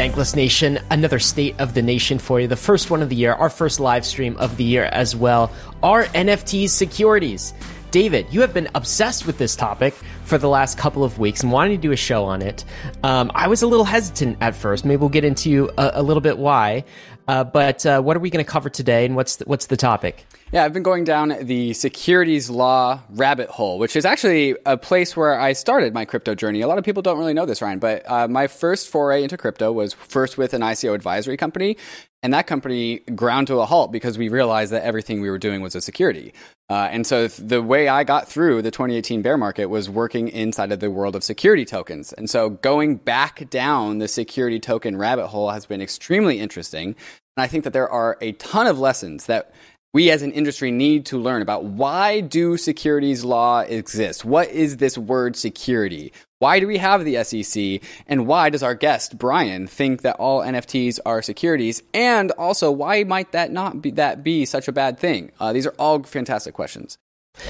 Bankless Nation, another State of the Nation for you. The first one of the year, our first live stream of the year as well. Are NFTs securities? David, you have been obsessed with this topic for the last couple of weeks and wanted to do a show on it. Um, I was a little hesitant at first. Maybe we'll get into a, a little bit why. Uh, but uh, what are we going to cover today, and what's the, what's the topic? Yeah, I've been going down the securities law rabbit hole, which is actually a place where I started my crypto journey. A lot of people don't really know this, Ryan, but uh, my first foray into crypto was first with an ICO advisory company. And that company ground to a halt because we realized that everything we were doing was a security. Uh, and so the way I got through the 2018 bear market was working inside of the world of security tokens. And so going back down the security token rabbit hole has been extremely interesting. And I think that there are a ton of lessons that we as an industry need to learn about why do securities law exist? What is this word security? Why do we have the SEC? And why does our guest, Brian, think that all NFTs are securities? And also, why might that not be, that be such a bad thing? Uh, these are all fantastic questions.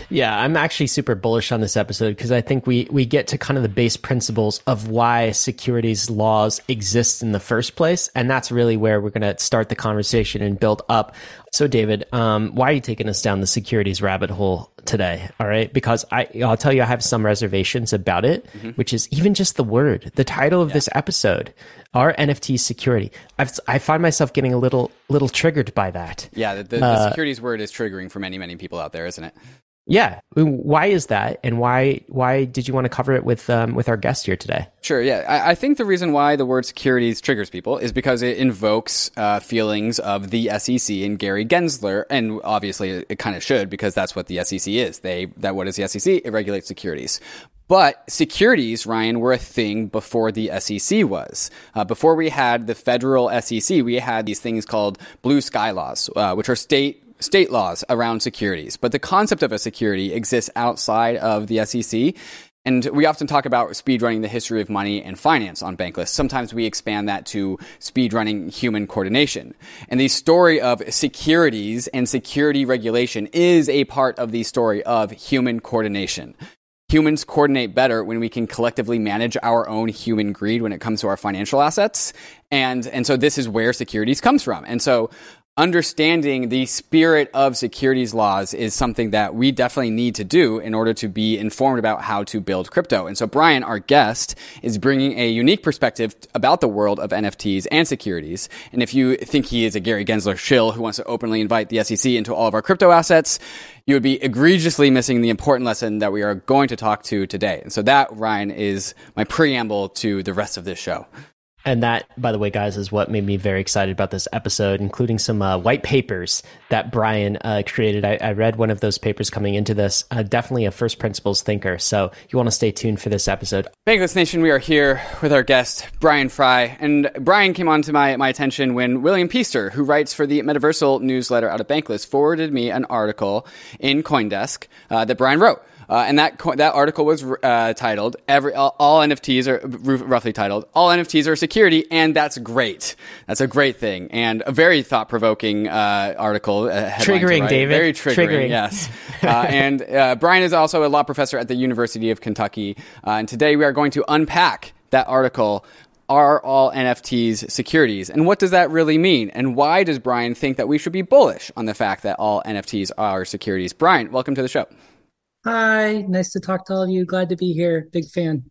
Yeah, I'm actually super bullish on this episode because I think we we get to kind of the base principles of why securities laws exist in the first place, and that's really where we're going to start the conversation and build up. So, David, um, why are you taking us down the securities rabbit hole today? All right, because I I'll tell you I have some reservations about it, mm-hmm. which is even just the word, the title of yeah. this episode. Are NFT security? I've, I find myself getting a little little triggered by that. Yeah, the, the, the uh, securities word is triggering for many many people out there, isn't it? Yeah, why is that, and why why did you want to cover it with um, with our guest here today? Sure. Yeah, I, I, think the reason why the word securities triggers people is because it invokes uh, feelings of the SEC and Gary Gensler, and obviously it, it kind of should because that's what the SEC is. They that what is the SEC? It regulates securities. But securities, Ryan, were a thing before the SEC was. Uh, before we had the federal SEC, we had these things called blue sky laws, uh, which are state state laws around securities, but the concept of a security exists outside of the SEC. And we often talk about speedrunning the history of money and finance on Bankless. Sometimes we expand that to speedrunning human coordination. And the story of securities and security regulation is a part of the story of human coordination. Humans coordinate better when we can collectively manage our own human greed when it comes to our financial assets. And, and so this is where securities comes from. And so understanding the spirit of securities laws is something that we definitely need to do in order to be informed about how to build crypto. And so Brian, our guest, is bringing a unique perspective about the world of NFTs and securities. And if you think he is a Gary Gensler shill who wants to openly invite the SEC into all of our crypto assets, you would be egregiously missing the important lesson that we are going to talk to today. And so that, Ryan, is my preamble to the rest of this show. And that, by the way, guys, is what made me very excited about this episode, including some uh, white papers that Brian uh, created. I, I, read one of those papers coming into this. Uh, definitely a first principles thinker. So you want to stay tuned for this episode. Bankless Nation, we are here with our guest, Brian Frye. And Brian came on to my, my attention when William Peaster, who writes for the Metaversal newsletter out of Bankless, forwarded me an article in Coindesk uh, that Brian wrote. Uh, and that co- that article was uh, titled "Every all, all, NFTs are roughly titled All NFTs are security," and that's great. That's a great thing and a very thought provoking uh, article. Uh, triggering, David. Very triggering. triggering. Yes. Uh, and uh, Brian is also a law professor at the University of Kentucky, and today we are going to unpack that article are all NFTs securities? And what does that really mean? And why does Brian think that we should be bullish on the fact that all NFTs are securities? Brian, welcome to the show. Hi, nice to talk to all of you. Glad to be here. Big fan.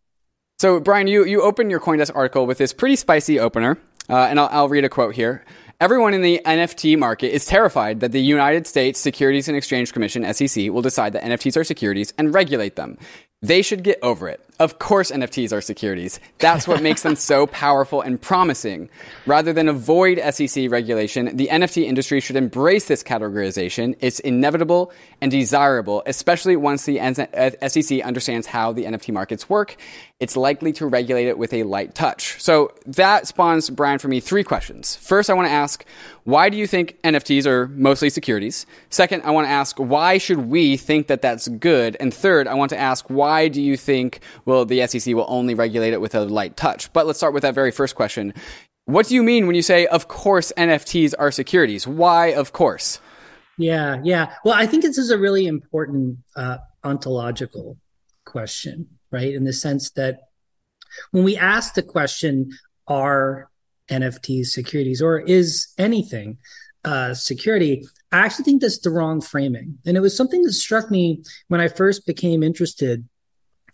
So, Brian, you, you opened your Coindesk article with this pretty spicy opener, uh, and I'll, I'll read a quote here. Everyone in the NFT market is terrified that the United States Securities and Exchange Commission, SEC, will decide that NFTs are securities and regulate them. They should get over it. Of course, NFTs are securities. That's what makes them so powerful and promising. Rather than avoid SEC regulation, the NFT industry should embrace this categorization. It's inevitable and desirable, especially once the SEC understands how the NFT markets work. It's likely to regulate it with a light touch. So that spawns, Brian, for me, three questions. First, I want to ask, why do you think NFTs are mostly securities? Second, I want to ask, why should we think that that's good? And third, I want to ask, why do you think well, the SEC will only regulate it with a light touch. But let's start with that very first question. What do you mean when you say, of course, NFTs are securities? Why, of course? Yeah, yeah. Well, I think this is a really important uh, ontological question, right? In the sense that when we ask the question, are NFTs securities or is anything uh, security, I actually think that's the wrong framing. And it was something that struck me when I first became interested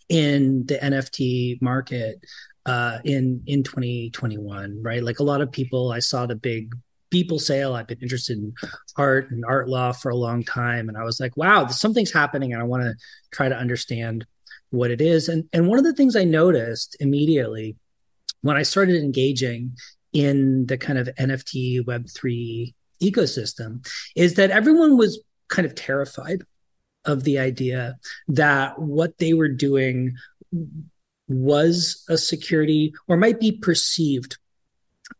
in the NFT market uh, in in 2021. Right, like a lot of people, I saw the big Beeple sale. I've been interested in art and art law for a long time, and I was like, wow, something's happening, and I want to try to understand what it is. And and one of the things I noticed immediately when I started engaging in the kind of NFT Web3 ecosystem is that everyone was kind of terrified of the idea that what they were doing was a security or might be perceived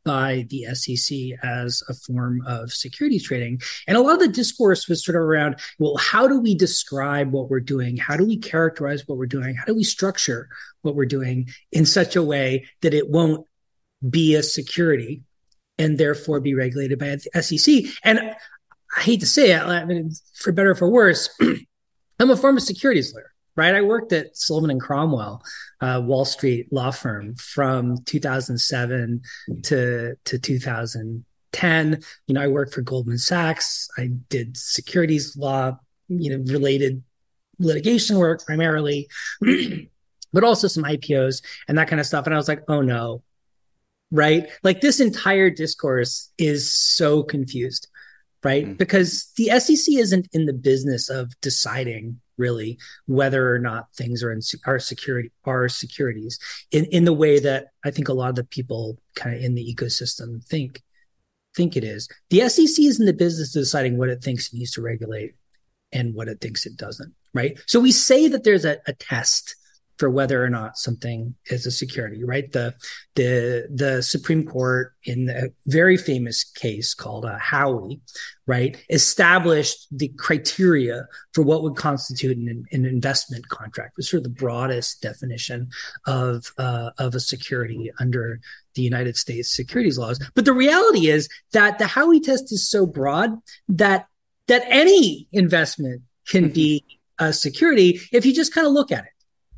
by the SEC as a form of securities trading. And a lot of the discourse was sort of around, well, how do we describe what we're doing? How do we characterize what we're doing? How do we structure what we're doing in such a way that it won't be a security and therefore be regulated by the SEC? And I hate to say it, I mean, for better or for worse, I'm a former securities lawyer right? I worked at Sullivan and Cromwell, uh, Wall Street law firm from 2007 to to 2010. You know, I worked for Goldman Sachs. I did securities law, you know, related litigation work primarily, but also some IPOs and that kind of stuff. And I was like, oh no, right? Like this entire discourse is so confused right? Mm-hmm. Because the SEC isn't in the business of deciding really whether or not things are in are security are securities in in the way that I think a lot of the people kind of in the ecosystem think think it is. The SEC is in the business of deciding what it thinks it needs to regulate and what it thinks it doesn't, right? So we say that there's a, a test for whether or not something is a security, right? The the the Supreme Court in a very famous case called uh, Howey, right, established the criteria for what would constitute an, an investment contract, was sort of the broadest definition of uh, of a security under the United States securities laws. But the reality is that the Howey test is so broad that that any investment can be a security if you just kind of look at it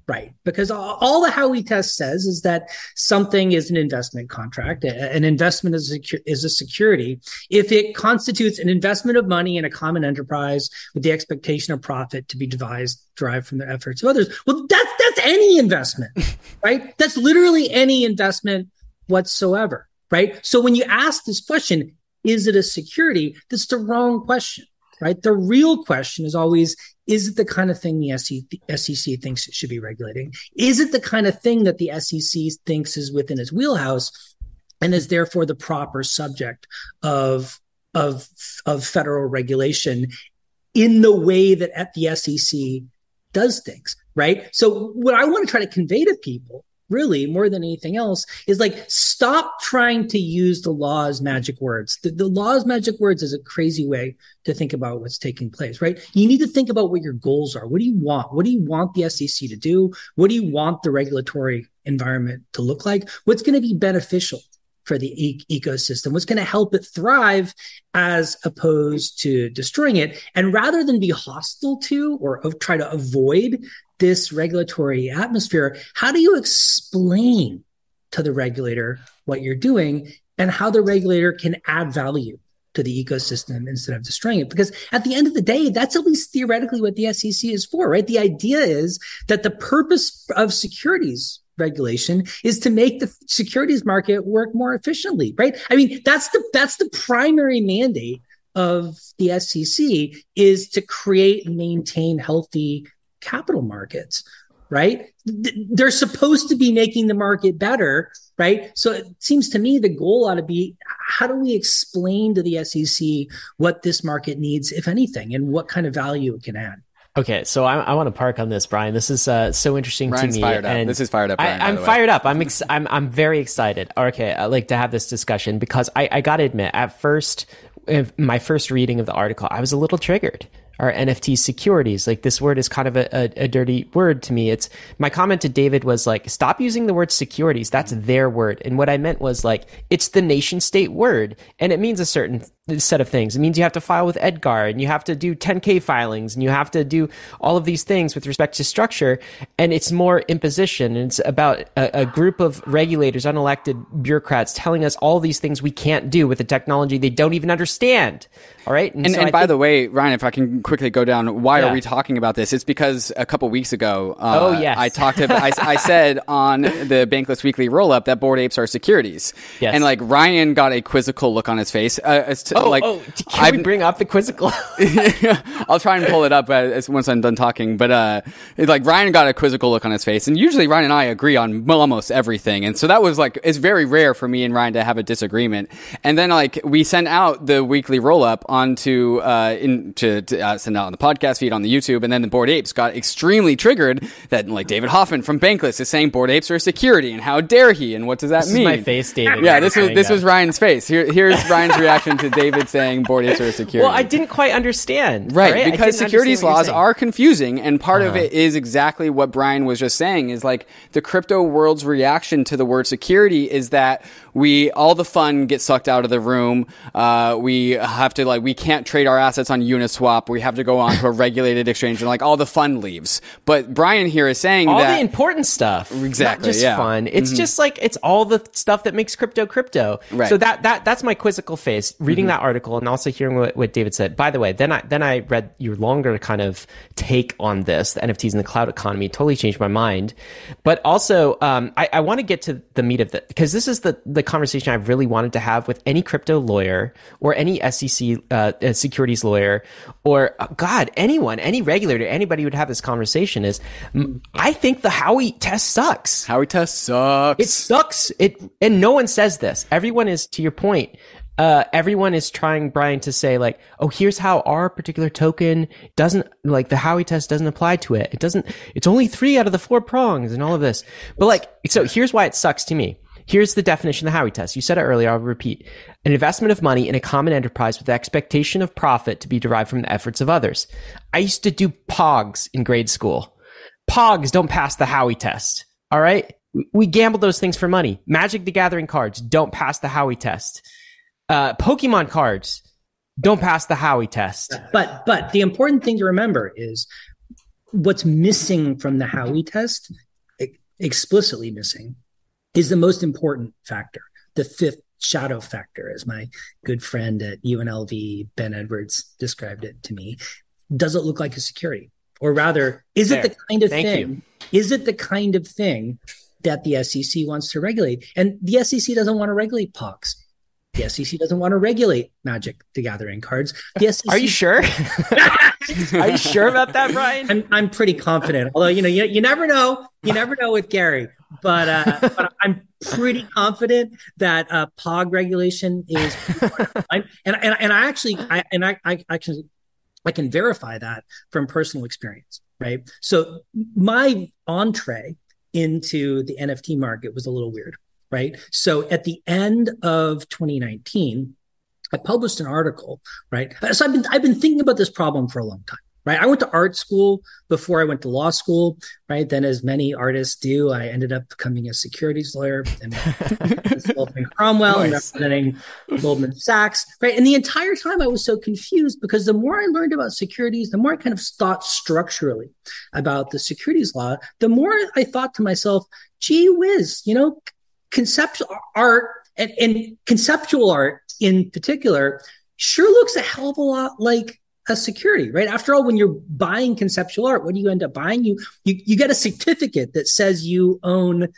right. Because all the howey test says is that something is an investment contract. An investment is a, is a security. If it constitutes an investment of money in a common enterprise with the expectation of profit to be devised derived from the efforts of others well that's that's any investment right? That's literally any investment whatsoever right? So when you ask this question is it a security? That's the wrong question right? The real question is always is it the kind of thing the SEC thinks it should be regulating? Is it the kind of thing that the SEC thinks is within its wheelhouse and is therefore the proper subject of of of federal regulation in the way that at the SEC does things, right? So what I want to try to convey to people really more than anything else is like stop trying to use the law's magic words. The, the law's magic words is a crazy way to think about what's taking place right? You need to think about what your goals are. What do you want? What do you want the sec to do? What do you want the regulatory environment to look like? What's going to be beneficial for the e- ecosystem what's going to help it thrive as opposed to destroying it and rather than be hostile to or try to avoid this regulatory atmosphere, how do you explain to the regulator what you're doing and how the regulator can add value to the ecosystem instead of destroying it? Because at the end of the day, that's at least theoretically what the SEC is for, right? The idea is that the purpose of securities regulation is to make the securities market work more efficiently, right? I mean, that's the that's the primary mandate of the SEC is to create and maintain healthy capital markets, right? They're supposed to be making the market better, right? So it seems to me the goal ought to be how do we explain to the SEC what this market needs, if anything, and what kind of value it can add? Okay, so I, I want to park on this, Brian. This is uh, so interesting Ryan's to me. Fired up. And this is fired up. Brian, I, am fired up. I'm, ex- I'm I'm very excited. Okay, I like to have this discussion because I, I got to admit, at first, my first reading of the article, I was a little triggered are NFT securities. Like this word is kind of a, a, a, dirty word to me. It's my comment to David was like, stop using the word securities. That's their word. And what I meant was like, it's the nation state word and it means a certain set of things. It means you have to file with Edgar and you have to do 10K filings and you have to do all of these things with respect to structure. And it's more imposition. And it's about a, a group of regulators, unelected bureaucrats telling us all these things we can't do with a technology they don't even understand. All right. And, and, so and by think, the way, Ryan, if I can quickly go down, why yeah. are we talking about this? It's because a couple weeks ago, uh, oh, yes. I talked about, I, I, said on the Bankless Weekly roll up that Bored Apes are securities. Yes. And like Ryan got a quizzical look on his face. Uh, oh, like, oh, can I've, we bring up the quizzical? I'll try and pull it up as, once I'm done talking. But, uh, like Ryan got a quizzical look on his face. And usually Ryan and I agree on almost everything. And so that was like, it's very rare for me and Ryan to have a disagreement. And then like we sent out the weekly roll up onto uh, in to, to uh, send out on the podcast feed on the YouTube, and then the Bored Apes got extremely triggered that like David Hoffman from Bankless is saying Bored Apes are security, and how dare he, and what does that this mean? my face, David. Yeah, this was this was Ryan's face. Here, here's Ryan's reaction to David saying Bored Apes are security. Well, I didn't quite understand. Right, right? because securities laws are confusing, and part uh-huh. of it is exactly what Brian was just saying. Is like the crypto world's reaction to the word security is that we all the fun gets sucked out of the room. Uh, we have to like we can't trade our assets on Uniswap. We have to go on to a regulated exchange, and like all the fun leaves. But Brian here is saying all that the important stuff, exactly, not just yeah. fun. It's mm-hmm. just like it's all the stuff that makes crypto crypto. Right. So that that that's my quizzical face reading mm-hmm. that article and also hearing what, what David said. By the way, then I then I read your longer kind of take on this, the NFTs and the clout economy. Totally changed my mind. But also, um, I, I want to get to the meat of it because this is the the conversation I've really wanted to have with any crypto lawyer or any SEC uh, uh, securities lawyer or uh, God, anyone, any regulator, anybody would have this conversation is I think the Howey test sucks. Howey test sucks. It sucks. It and no one says this. Everyone is to your point. Uh, everyone is trying Brian to say like, oh, here's how our particular token doesn't like the Howey test doesn't apply to it. It doesn't. It's only three out of the four prongs and all of this. But like, so here's why it sucks to me. Here's the definition of the Howey test. You said it earlier. I'll repeat. An investment of money in a common enterprise with the expectation of profit to be derived from the efforts of others. I used to do POGs in grade school. POGs don't pass the Howey test. All right. We gamble those things for money. Magic the Gathering cards don't pass the Howey test. Uh, Pokemon cards don't pass the Howey test. But but the important thing to remember is what's missing from the Howey test, explicitly missing, is the most important factor, the fifth shadow factor, as my good friend at UNLV, Ben Edwards, described it to me. Does it look like a security? Or rather, is there. it the kind of Thank thing? You. Is it the kind of thing that the SEC wants to regulate? And the SEC doesn't want to regulate POGs. The SEC doesn't want to regulate Magic the Gathering cards. The SEC- Are you sure? Are you sure about that, Brian? I'm, I'm pretty confident. Although you know, you, you never know. You never know with Gary but, uh, but I'm pretty confident that uh, POG regulation is, and, and and I actually I and I I actually I can verify that from personal experience, right? So my entree into the NFT market was a little weird, right? So at the end of 2019, I published an article, right? So I've been I've been thinking about this problem for a long time right? I went to art school before I went to law school, right? Then, as many artists do, I ended up becoming a securities lawyer and Cromwell nice. and representing Goldman Sachs, right? And the entire time I was so confused because the more I learned about securities, the more I kind of thought structurally about the securities law, the more I thought to myself, gee whiz, you know, conceptual art and, and conceptual art in particular sure looks a hell of a lot like a security, right? After all, when you're buying conceptual art, what do you end up buying? You you, you get a certificate that says you own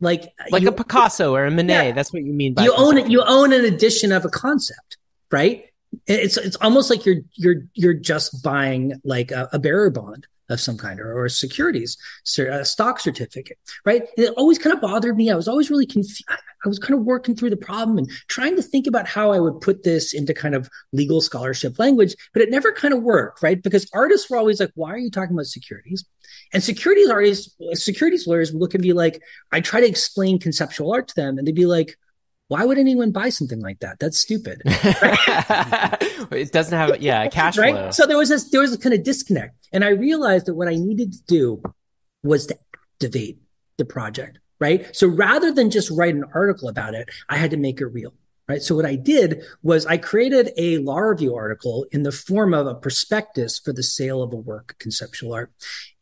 like like you, a Picasso or a Monet. Yeah, That's what you mean by you own it. You own an edition of a concept, right? It's it's almost like you're you're you're just buying like a, a bearer bond of some kind or, or securities, a stock certificate, right? And it always kind of bothered me. I was always really confused. I was kind of working through the problem and trying to think about how I would put this into kind of legal scholarship language, but it never kind of worked, right? Because artists were always like, why are you talking about securities? And securities artists, securities lawyers would look and be like, I try to explain conceptual art to them and they'd be like, why would anyone buy something like that? That's stupid. it doesn't have, yeah, cash right? flow. So there was this, there was a kind of disconnect. And I realized that what I needed to do was to activate the project, right? So rather than just write an article about it, I had to make it real. right? So what I did was I created a law review article in the form of a prospectus for the sale of a work, conceptual art.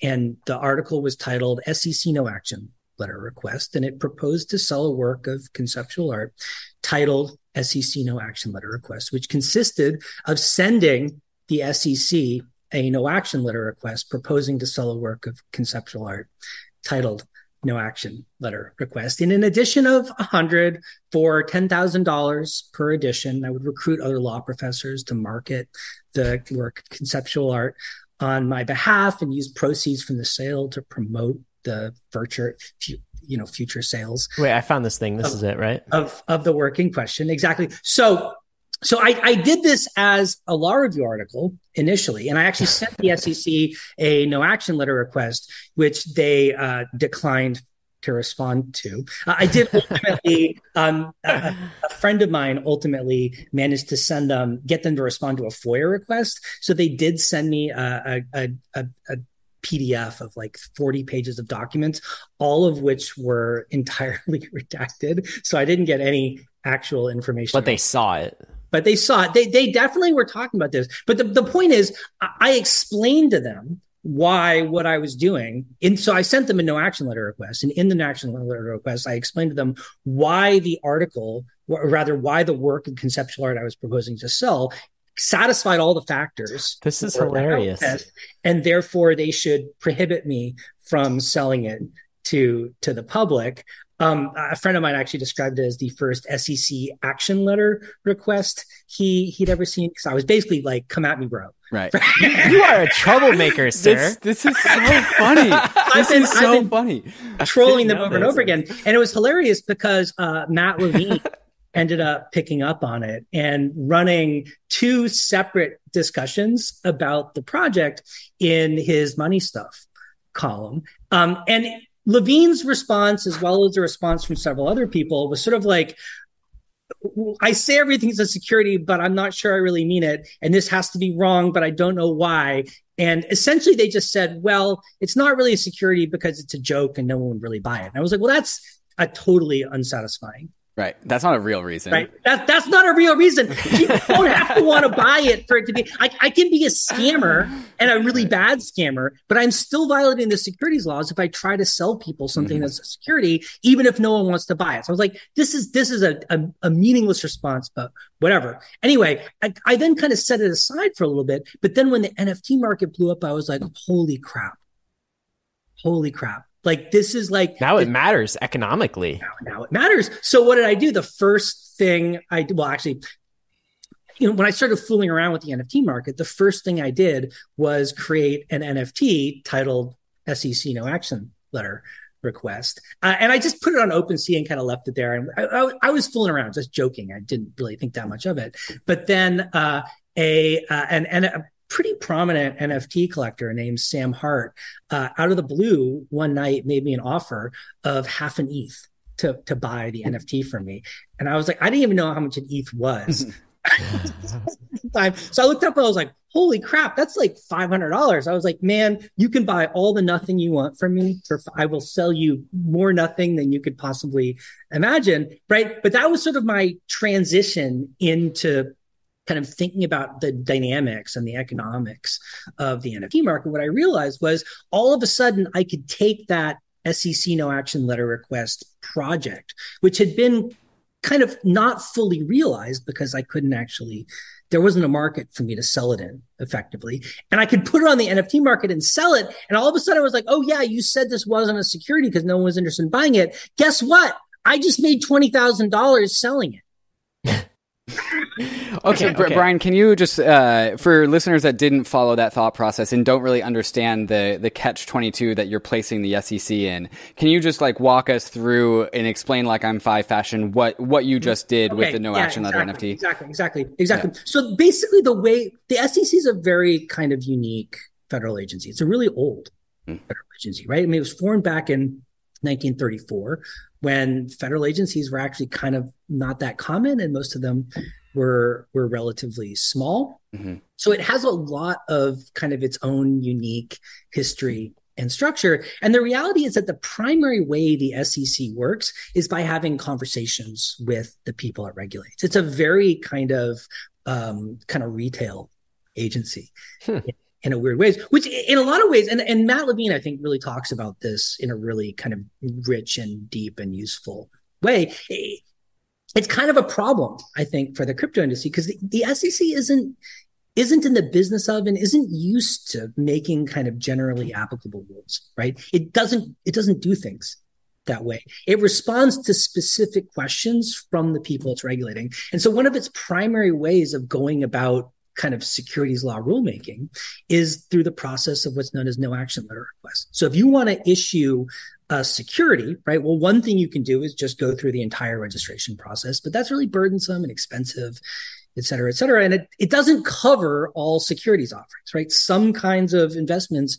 And the article was titled SEC No Action Letter Request, and it proposed to sell a work of conceptual art titled SEC No Action Letter Request, which consisted of sending the SEC a no action letter request proposing to sell a work of conceptual art titled no action letter request. In addition of a hundred for ten thousand dollars per edition, I would recruit other law professors to market the work conceptual art on my behalf and use proceeds from the sale to promote the future you know future sales. Wait, I found this thing. This of, is it, right? Of of the work in question. Exactly. So so I, I, did this as a law review article initially, and I actually sent the SEC a no action letter request, which they uh, declined to respond to. Uh, I did ultimately. um, a, a, friend of mine ultimately managed to send them, get them to respond to a FOIA request. So they did send me a, a, a, a PDF of like 40 pages of documents, all of which were entirely redacted. So I didn't get any actual information. But they saw it but they saw it. They, they definitely were talking about this. But the, the point is, I explained to them why what I was doing. And so I sent them a no action letter request. And in the no action letter request, I explained to them why the article, or rather, why the work of conceptual art I was proposing to sell satisfied all the factors. This is hilarious. Test, and therefore they should prohibit me from selling it to to the public. Um, a friend of mine actually described it as the first SEC action letter request he he'd ever seen. Because I was basically like, "Come at me, bro." Right. you are a troublemaker, sir. This, this is so funny. This been, is so funny. Trolling them over and over again, and it was hilarious because uh, Matt Levine ended up picking up on it and running two separate discussions about the project in his money stuff column. Um, and Levine's response, as well as the response from several other people, was sort of like, I say everything's a security, but I'm not sure I really mean it. And this has to be wrong, but I don't know why. And essentially, they just said, well, it's not really a security because it's a joke and no one would really buy it. And I was like, well, that's a totally unsatisfying Right. That's not a real reason. Right. That, that's not a real reason. You don't have to want to buy it for it to be. I, I can be a scammer and a really bad scammer, but I'm still violating the securities laws if I try to sell people something mm-hmm. that's a security, even if no one wants to buy it. So I was like, this is this is a, a, a meaningless response, but whatever. Anyway, I, I then kind of set it aside for a little bit. But then when the NFT market blew up, I was like, holy crap. Holy crap like this is like now it matters economically. Now, now it matters. So what did I do? The first thing I well actually you know, when I started fooling around with the NFT market, the first thing I did was create an NFT titled SEC No Action Letter Request. Uh, and I just put it on OpenSea and kind of left it there. And I, I, I, was fooling around, just joking. I didn't really think that much of it. But then uh, a uh, an, an, a pretty prominent NFT collector named Sam Hart, uh, out of the blue, one night made me an offer of half an ETH to to buy the NFT from me, and I was like, I didn't even know how much an ETH was. time. So I looked up and I was like, holy crap, that's like $500. I was like, man, you can buy all the nothing you want from me for, I will sell you more nothing than you could possibly imagine. Right. But that was sort of my transition into kind of thinking about the dynamics and the economics of the NFT market, what I realized was all of a sudden I could take that SEC no action letter request project, which had been kind of not fully realized because I couldn't actually, there wasn't a market for me to sell it in effectively. And I could put it on the NFT market and sell it. And all of a sudden I was like, oh, yeah, you said this wasn't a security because no one was interested in buying it. Guess what? I just made $20,000 selling it. okay, okay, Brian, can you just uh, for listeners that didn't follow that thought process and don't really understand the the catch twenty two that you're placing the SEC in, can you just like walk us through and explain like I'm five fashion what what you just did okay, with the no yeah, action exactly, letter NFT? Exactly, exactly, exactly. Yeah. So basically, the way the SEC is a very kind of unique federal agency. It's a really old mm. federal agency, right? I mean, it was formed back in 1934 when federal agencies were actually kind of not that common and most of them were were relatively small. Mm-hmm. So it has a lot of kind of its own unique history and structure. And the reality is that the primary way the SEC works is by having conversations with the people it regulates. It's a very kind of um, kind of retail agency. Hmm. In a weird ways, which in a lot of ways, and, and Matt Levine, I think, really talks about this in a really kind of rich and deep and useful way. It's kind of a problem, I think, for the crypto industry because the, the SEC isn't isn't in the business of and isn't used to making kind of generally applicable rules, right? It doesn't it doesn't do things that way. It responds to specific questions from the people it's regulating. And so one of its primary ways of going about kind of securities law rulemaking is through the process of what's known as no action letter request. So if you want to issue a security, right? Well, one thing you can do is just go through the entire registration process, but that's really burdensome and expensive et cetera, et cetera. And it, it doesn't cover all securities offerings, right? Some kinds of investments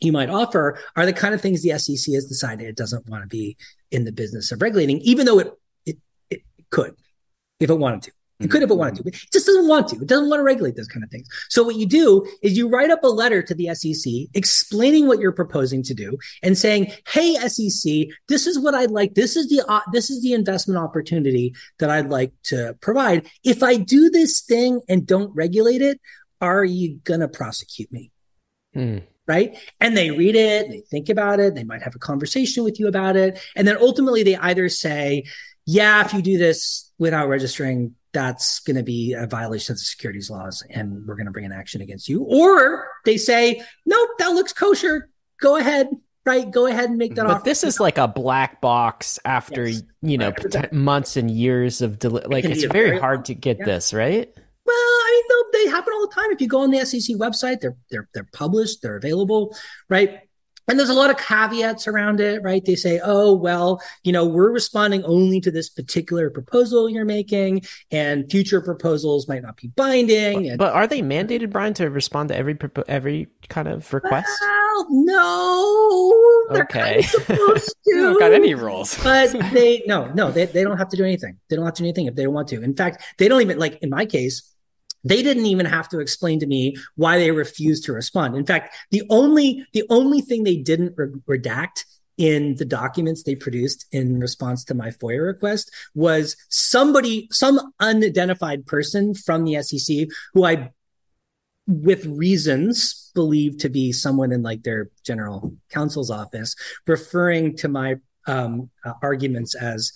you might offer are the kind of things the SEC has decided it doesn't want to be in the business of regulating, even though it, it, it could if it wanted to. It could if it wanted to, but it just doesn't want to. It doesn't want to regulate those kind of things. So what you do is you write up a letter to the SEC explaining what you're proposing to do and saying, "Hey SEC, this is what I'd like. This is the uh, this is the investment opportunity that I'd like to provide. If I do this thing and don't regulate it, are you going to prosecute me?" Hmm right? And they read it, they think about it, they might have a conversation with you about it. And then ultimately they either say, yeah, if you do this without registering, that's going to be a violation of the securities laws and we're going to bring an action against you. Or they say, nope, that looks kosher. Go ahead. Right. Go ahead and make that but offer. this is like a black box after, yes. you know, right. months and years of, deli- like, it's very hard to get yeah. this, right? Well, I mean, they happen all the time. If you go on the SEC website, they're, they're, they're published, they're available, right? And there's a lot of caveats around it, right? They say, oh, well, you know, we're responding only to this particular proposal you're making, and future proposals might not be binding. But, but are they mandated, Brian, to respond to every every kind of request? Well, no. They're okay. kind of supposed to. don't got any rules. but they, no, no, they, they don't have to do anything. They don't have to do anything if they don't want to. In fact, they don't even, like in my case, they didn't even have to explain to me why they refused to respond. In fact, the only the only thing they didn't re- redact in the documents they produced in response to my FOIA request was somebody, some unidentified person from the SEC who I, with reasons, believe to be someone in like their general counsel's office, referring to my um, uh, arguments as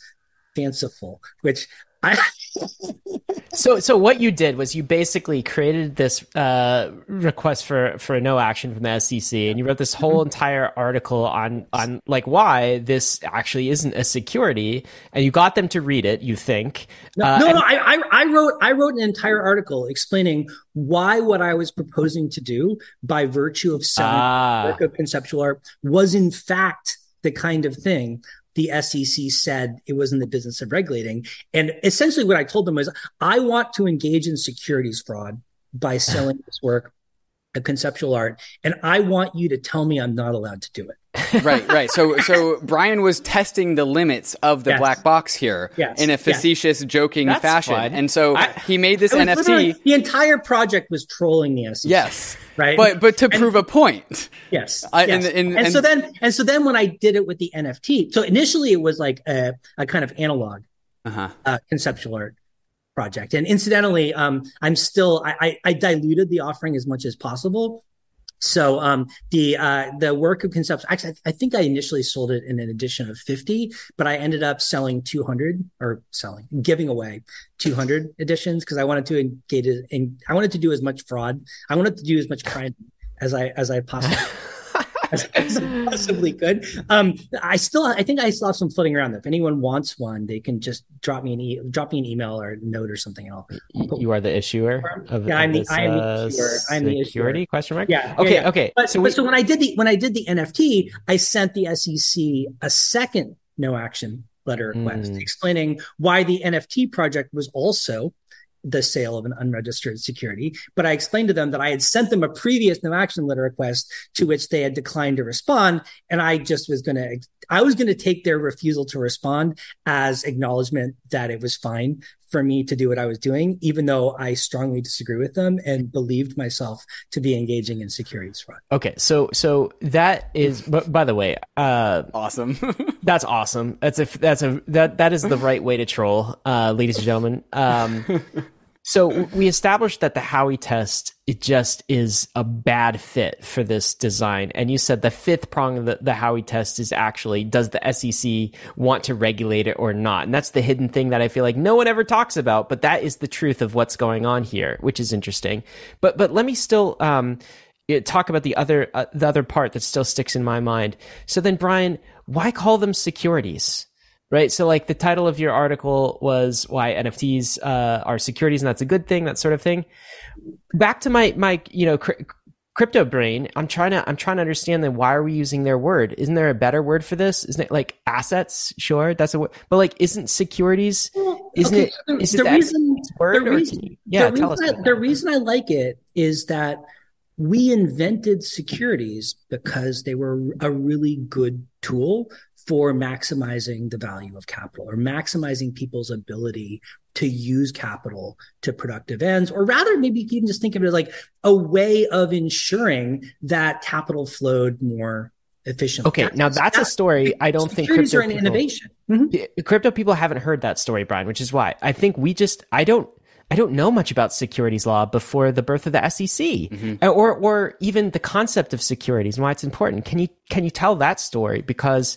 fanciful, which I so so what you did was you basically created this uh, request for for no action from the SEC, and you wrote this whole mm-hmm. entire article on on like why this actually isn't a security, and you got them to read it. You think? No, uh, no, and- no I, I wrote I wrote an entire article explaining why what I was proposing to do by virtue of selling ah. work of conceptual art was in fact the kind of thing the SEC said it was in the business of regulating. And essentially, what I told them was, I want to engage in securities fraud by selling this work a conceptual art, and I want you to tell me I'm not allowed to do it. Right, right. So, so Brian was testing the limits of the yes. black box here yes. in a facetious, yes. joking That's fashion, fun. and so I, he made this NFT. The entire project was trolling the SEC. Yes, right. But but to and, prove a point. Yes. Uh, yes. And, and, and, and, so then and so then when I did it with the NFT, so initially it was like a, a kind of analog uh-huh. uh, conceptual art project. And incidentally, um, I'm still I, I, I diluted the offering as much as possible. So um, the uh, the work of concepts. Actually, I, think I initially sold it in an edition of 50, but I ended up selling 200 or selling giving away 200 editions because I wanted to engage. And I wanted to do as much fraud. I wanted to do as much crime as I as I possibly as, as possibly could. Um, I still, I think I still have some floating around. If anyone wants one, they can just drop me an e- drop me an email or a note or something. And I'll, I'll you are the issuer of, yeah, I'm the, I am the uh, issuer. I'm the security question mark. Yeah. Okay. Yeah, yeah. Okay. But, so, we, but so when I did the when I did the NFT, I sent the SEC a second no action letter request mm. explaining why the NFT project was also the sale of an unregistered security. But I explained to them that I had sent them a previous no action letter request to which they had declined to respond. And I just was going to, I was going to take their refusal to respond as acknowledgement that it was fine for me to do what I was doing, even though I strongly disagree with them and believed myself to be engaging in securities fraud. Okay, so so that is. But by the way, uh, awesome. that's awesome. That's a that's a that that is the right way to troll, uh, ladies and gentlemen. Um, so we established that the Howey test it just is a bad fit for this design. And you said the fifth prong of the, the Howey test is actually does the SEC want to regulate it or not? And that's the hidden thing that I feel like no one ever talks about, but that is the truth of what's going on here, which is interesting. But but let me still um, talk about the other uh, the other part that still sticks in my mind. So then, Brian, why call them securities? Right? So like the title of your article was why NFTs uh, are securities and that's a good thing, that sort of thing. Back to my my you know cr- crypto brain. I'm trying to I'm trying to understand then why are we using their word? Isn't there a better word for this? Isn't it like assets? Sure, that's a word, but like isn't securities? Isn't okay, it? Is it the, reason, word? The reason, yeah, the reason, I, the reason I like it is that we invented securities because they were a really good tool for maximizing the value of capital or maximizing people's ability to use capital to productive ends, or rather, maybe you can just think of it as like a way of ensuring that capital flowed more efficiently. Okay, now that's, a story I don't think crypto are an people, innovation. Mm-hmm. Crypto people haven't heard that story, Brian, which is why I think we just I don't I don't know much about securities law before the birth of the SEC, mm-hmm. Or or even the concept of securities and why it's important. Can you can you tell that story? Because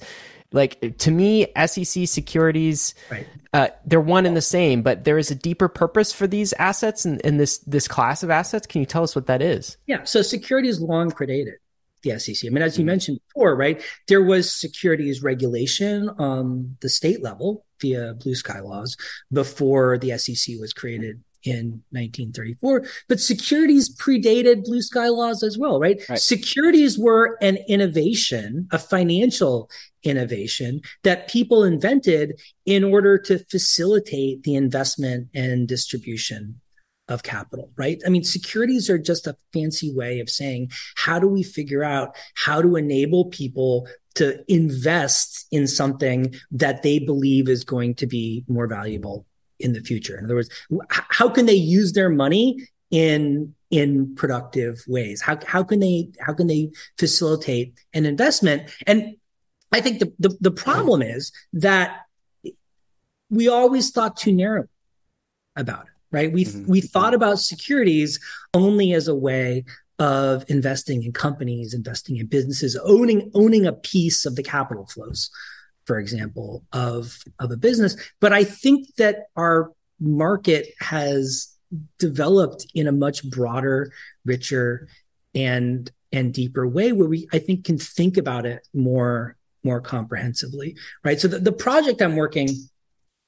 like to me, SEC securities, right. uh, they're one and the same, but there is a deeper purpose for these assets and in this this class of assets. Can you tell us what that is? Yeah, so securities long predated the SEC. I mean, as you mm-hmm. mentioned before, right, there was securities regulation on the state level via blue sky laws before the SEC was created in 1934. But securities predated blue sky laws as well, right? right? Securities were an innovation, a financial innovation that people invented in order to facilitate the investment and distribution of capital, right? I mean, securities are just a fancy way of saying, how do we figure out how to enable people to invest in something that they believe is going to be more valuable in the future. In other words, how can they use their money in in productive ways? How how can they how can they facilitate an investment? And I think the the, the problem is that we always thought too narrowly about it, right? We mm-hmm. we thought about securities only as a way of investing in companies, investing in businesses, owning owning a piece of the capital flows for example, of of a business. But I think that our market has developed in a much broader, richer, and and deeper way where we I think can think about it more more comprehensively. Right. So the, the project I'm working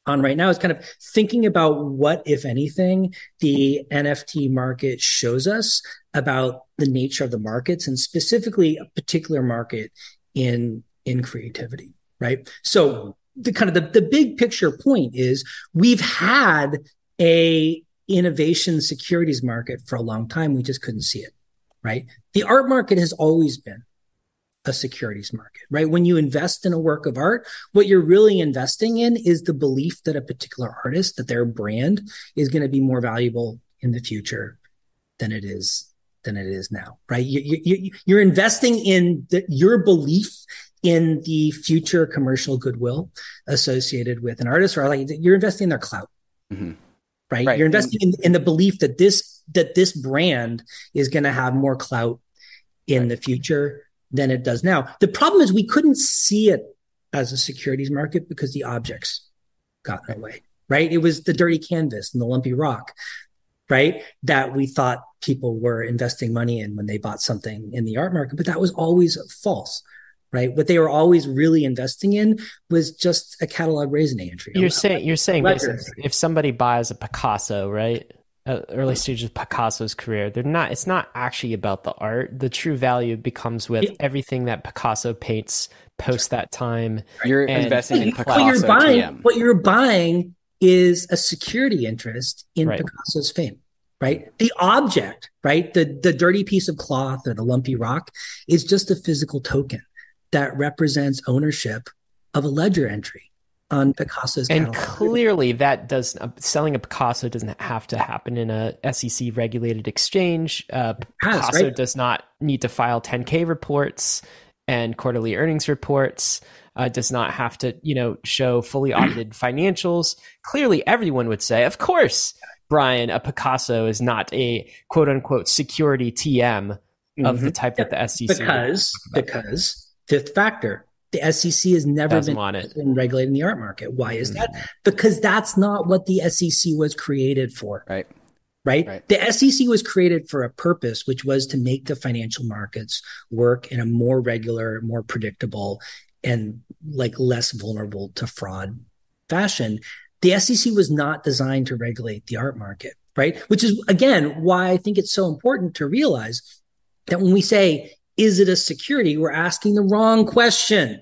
on right now is kind of thinking about what, if anything, the NFT market shows us about the nature of the markets and specifically a particular market in in creativity right? So the kind of the, the big picture point is we've had a innovation securities market for a long time. We just couldn't see it, right? The art market has always been a securities market, right? When you invest in a work of art, what you're really investing in is the belief that a particular artist, that their brand is going to be more valuable in the future than it is than it is now, right? You, you, you're investing in the, your belief in the future commercial goodwill associated with an artist or like you're investing in their clout mm-hmm. right? right? you're investing in, in, the belief that this that this brand is going to have more clout in right. the future than it does now the problem is we couldn't see it as a securities market because the objects got in the way right it was the dirty canvas and the lumpy rock right that we thought people were investing money in when they bought something in the art market but that was always false right? What they were always really investing in was just a catalog raisonné entry. You're saying you're saying basically if somebody buys a Picasso, right? Uh, early stages of Picasso's career, they're not. It's not actually about the art. The true value becomes with everything that Picasso paints post that time. You're investing in Picasso. What you're buying, TM. what you're buying is a security interest in right. Picasso's fame right? The object, right? The the dirty piece of cloth or the lumpy rock is just a physical token that represents ownership of a ledger entry on Picasso's and catalog. clearly that does selling a Picasso doesn't have to happen in a SEC regulated exchange. Uh, Has, Picasso right? does not need to file 10k reports and quarterly earnings reports. Uh, does not have to you know show fully audited financials. Clearly, everyone would say, of course, Brian, a Picasso is not a quote unquote security TM of the type that the SEC because because fifth factor the SEC has never Doesn't been, been regulating the art market. Why is that? Mm-hmm. Because that's not what the SEC was created for. Right. Right? Right. The SEC was created for a purpose, which was to make the financial markets work in a more regular, more predictable, and like less vulnerable to fraud fashion. The SEC was not designed to regulate the art market, right? Which is again why I think it's so important to realize that when we say, is it a security? We're asking the wrong question.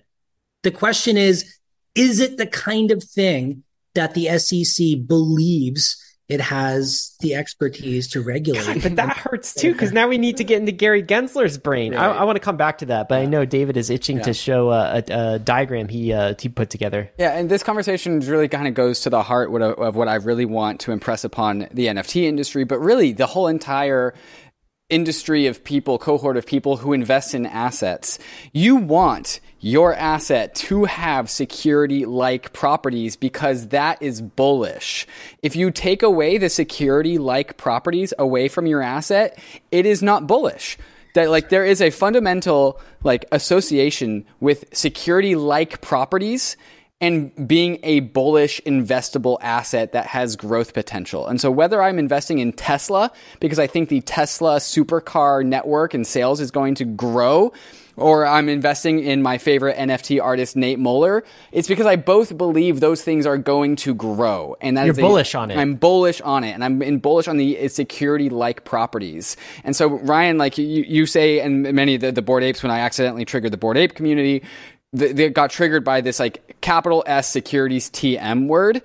The question is, is it the kind of thing that the SEC believes it has the expertise to regulate? God, but that hurts too because now we need to get into Gary Gensler's brain. I, Right. I want to come back to that, but I know David is itching to show a, a, a diagram he uh, he put together. Yeah, and this conversation really kind of goes to the heart of what I really want to impress upon the NFT industry, but really the whole entire industry of people, cohort of people who invest in assets. You want your asset to have security like properties because that is bullish. If you take away the security like properties away from your asset, it is not bullish that like there is a fundamental like association with security like properties and being a bullish investable asset that has growth potential. And so whether I'm investing in Tesla because I think the Tesla supercar network and sales is going to grow or I'm investing in my favorite NFT artist Nate Muller, it's because I both believe those things are going to grow. And that You're is a- bullish on it. I'm bullish on it and I'm in bullish on the uh, security like properties. And so Ryan, like you, you say, and many of the, the Bored Apes, when I accidentally triggered the board ape community, they got triggered by this like capital S securities TM word.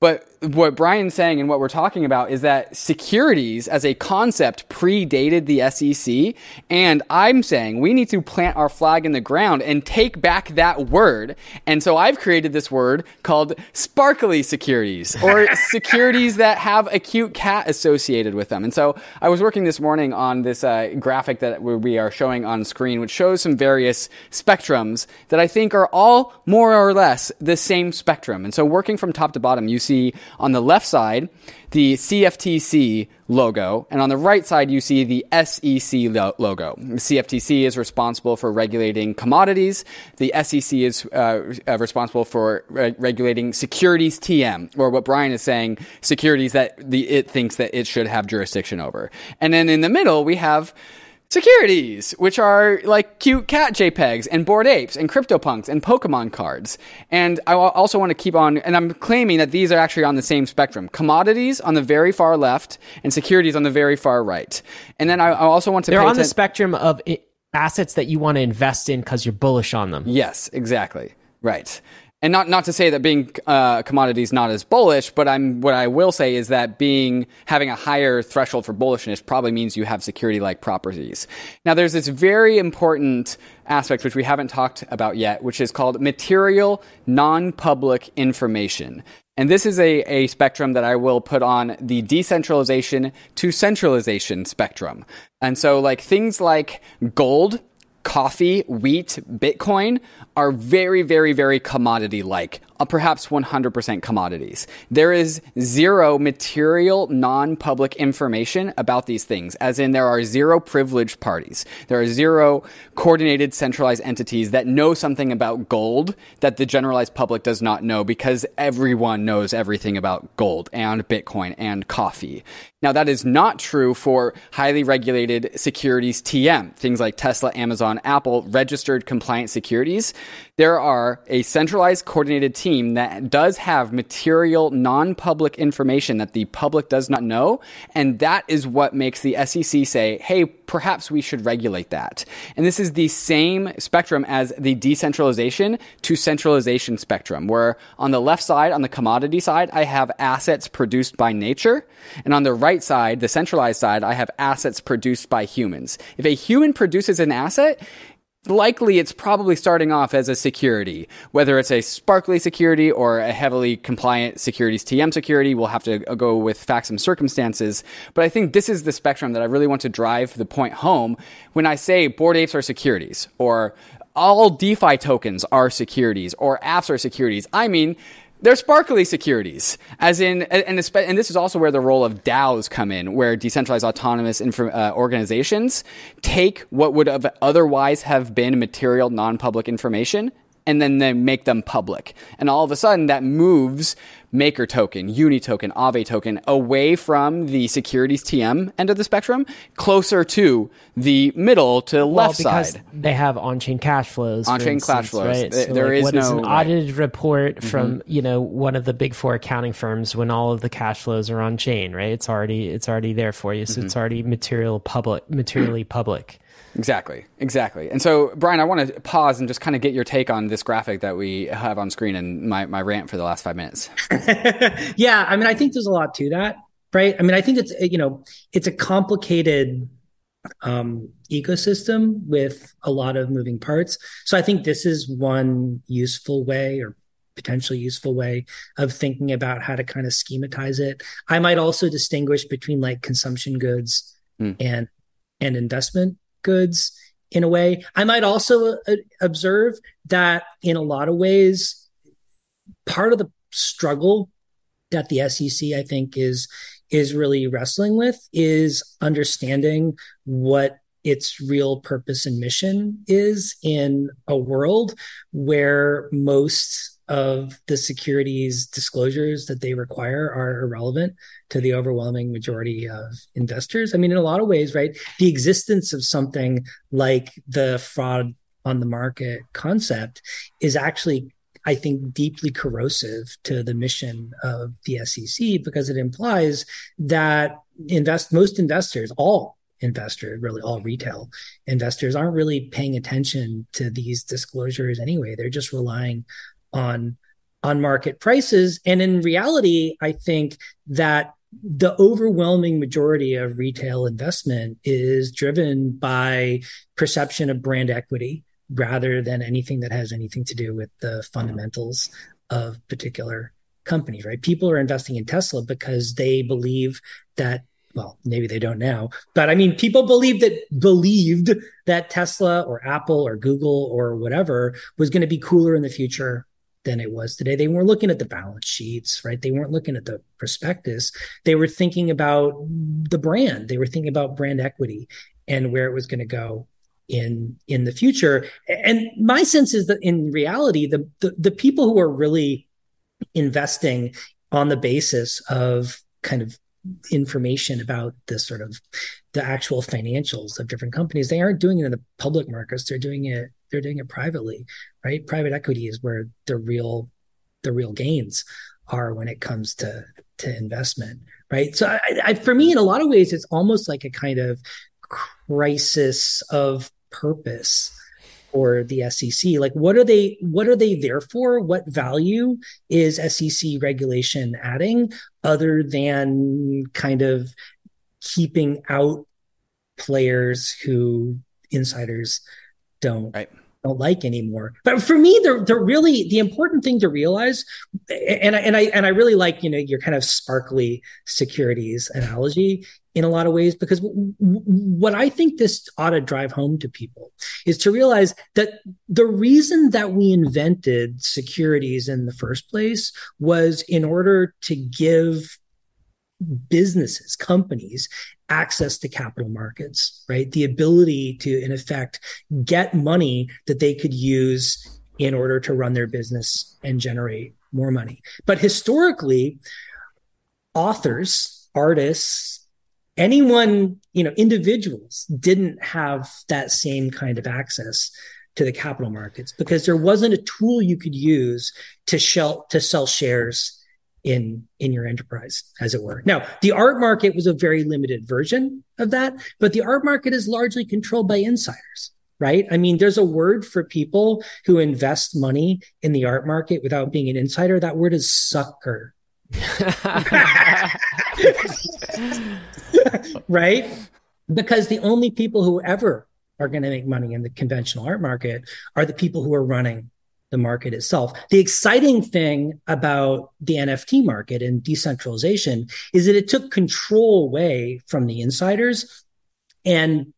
But what Brian's saying and what we're talking about is that securities as a concept predated the SEC. And I'm saying we need to plant our flag in the ground and take back that word. And so I've created this word called sparkly securities or securities that have a cute cat associated with them. And so I was working this morning on this uh, graphic that we are showing on screen, which shows some various spectrums that I think are all more or less the same spectrum. And so working from top to bottom, you see on the left side the CFTC logo, and on the right side you see the SEC lo- logo. The CFTC is responsible for regulating commodities. The SEC is uh, uh, responsible for re- regulating securities TM, or what Brian is saying, securities that the it thinks that it should have jurisdiction over. And then in the middle we have securities, which are like cute cat JPEGs and Bored Apes and CryptoPunks and Pokemon cards. And I also want to keep on, and I'm claiming that these are actually on the same spectrum. Commodities on the very far left and securities on the very far right. And then I, I also want to They're on the spectrum of assets that you want to invest in because you're bullish on them. Yes, exactly. Right. And not not to say that being uh, commodities not as bullish, but I'm what I will say is that being having a higher threshold for bullishness probably means you have security like properties. Now there's this very important aspect which we haven't talked about yet, which is called material non-public information. And this is a, a spectrum that I will put on the decentralization to centralization spectrum. And so like things like gold coffee, wheat, Bitcoin are very, very, very commodity like, Uh, perhaps 100% commodities. There is zero material, non public information about these things, as in there are zero privileged parties. There are zero coordinated centralized entities that know something about gold that the generalized public does not know because everyone knows everything about gold and Bitcoin and coffee. Now, that is not true for highly regulated securities TM, things like Tesla, Amazon, Apple, registered compliant securities. There are a centralized coordinated team that does have material non-public information that the public does not know. And that is what makes the SEC say, hey, perhaps we should regulate that. And this is the same spectrum as the decentralization to centralization spectrum, where on the left side, on the commodity side, I have assets produced by nature. And on the right side, the centralized side, I have assets produced by humans. If a human produces an asset, likely it's probably starting off as a security, whether it's a sparkly security or a heavily compliant securities TM security. We'll have to go with facts and circumstances. But I think this is the spectrum that I really want to drive the point home when I say Bored Apes are securities or all DeFi tokens are securities or apps are securities. I mean, they're sparkly securities, as in, and, and this is also where the role of DAOs come in, where decentralized autonomous uh, organizations take what would have otherwise have been material non-public information and then they make them public. And all of a sudden that moves Maker token, Uni token, Aave token away from the securities TM end of the spectrum, closer to the middle to well, left because side. They have on-chain cash flows. On-chain cash flows. Right? So there like, is what no is an right. audited report mm-hmm. from you know one of the big four accounting firms when all of the cash flows are on chain, right? It's already it's already there for you, so mm-hmm. it's already material public, materially public. Exactly, exactly. And so, Brian, I want to pause and just kind of get your take on this graphic that we have on screen and my, my rant for the last five minutes. yeah, I mean, I think there's a lot to that, right? I mean, I think it's you know, it's a complicated um, ecosystem with a lot of moving parts. So I think this is one useful way or potentially useful way of thinking about how to kind of schematize it. I might also distinguish between like consumption goods mm. and and investment goods in a way. I might also uh, observe that in a lot of ways, part of the struggle that the SEC, I think, is is really wrestling with is understanding what its real purpose and mission is in a world where most of the securities disclosures that they require are irrelevant to the overwhelming majority of investors. I mean, in a lot of ways, right? The existence of something like the fraud on the market concept is actually I think deeply corrosive to the mission of the SEC because it implies that invest most investors, all investors, really all retail investors, aren't really paying attention to these disclosures anyway. They're just relying on on market prices. And in reality, I think that the overwhelming majority of retail investment is driven by perception of brand equity rather than anything that has anything to do with the fundamentals of particular companies, right? People are investing in Tesla because they believe that well, maybe they don't now, but I mean, people believed that believed that Tesla or Apple or Google or whatever was going to be cooler in the future than it was today. They weren't looking at the balance sheets, right? They weren't looking at the prospectus. They were thinking about the brand. They were thinking about brand equity and where it was going to go in in the future. And my sense is that in reality, the, the, the people who are really investing on the basis of kind of information about the sort of the actual financials of different companies they aren't doing it in the public markets they're doing it they're doing it privately, right? Private equity is where the real the real gains are when it comes to to investment, right? So I, I, for me, in a lot of ways, it's almost like a kind of crisis of purpose for the SEC. Like, what are they? What are they there for? What value is SEC regulation adding, other than kind of keeping out players who insiders don't right don't like anymore. But for me, they're they're really the important thing to realize, and I and I and I really like you know your kind of sparkly securities analogy in a lot of ways because w- w- what I think this ought to drive home to people is to realize that the reason that we invented securities in the first place was in order to give businesses, companies, access to capital markets, right? The ability to, in effect, get money that they could use in order to run their business and generate more money. But historically, authors, artists, anyone, you know, individuals didn't have that same kind of access to the capital markets because there wasn't a tool you could use to sell to sell shares in in your enterprise as it were. Now the art market was a very limited version of that but the art market is largely controlled by insiders right? I mean there's a word for people who invest money in the art market without being an insider. That word is sucker right because the only people who ever are going to make money in the conventional art market are the people who are running the market itself. The exciting thing about the NFT market and decentralization is that it took control away from the insiders and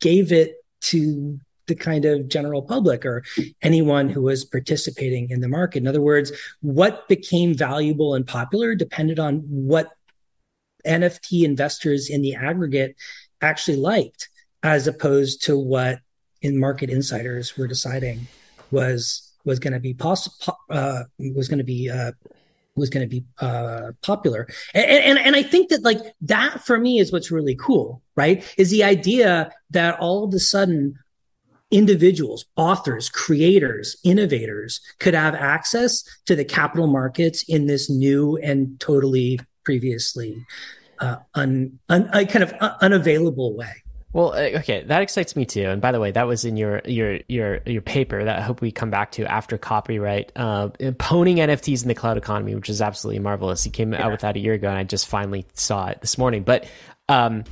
gave it to the kind of general public or anyone who was participating in the market. In other words, what became valuable and popular depended on what NFT investors in the aggregate actually liked, as opposed to what in market insiders were deciding was was going to be possible uh, was going to be uh, was going to be uh, popular and, and and i think that like that for me is what's really cool right is the idea that all of a sudden individuals authors creators innovators could have access to the capital markets in this new and totally previously uh, un, un, uh, kind of unavailable way well, uh, okay, that excites me too. And by the way, that was in your your your your paper that I hope we come back to after copyright. Uh, Pwning NFTs in the clout economy, which is absolutely marvelous. You came yeah. out with that a year ago, and I just finally saw it this morning. But um,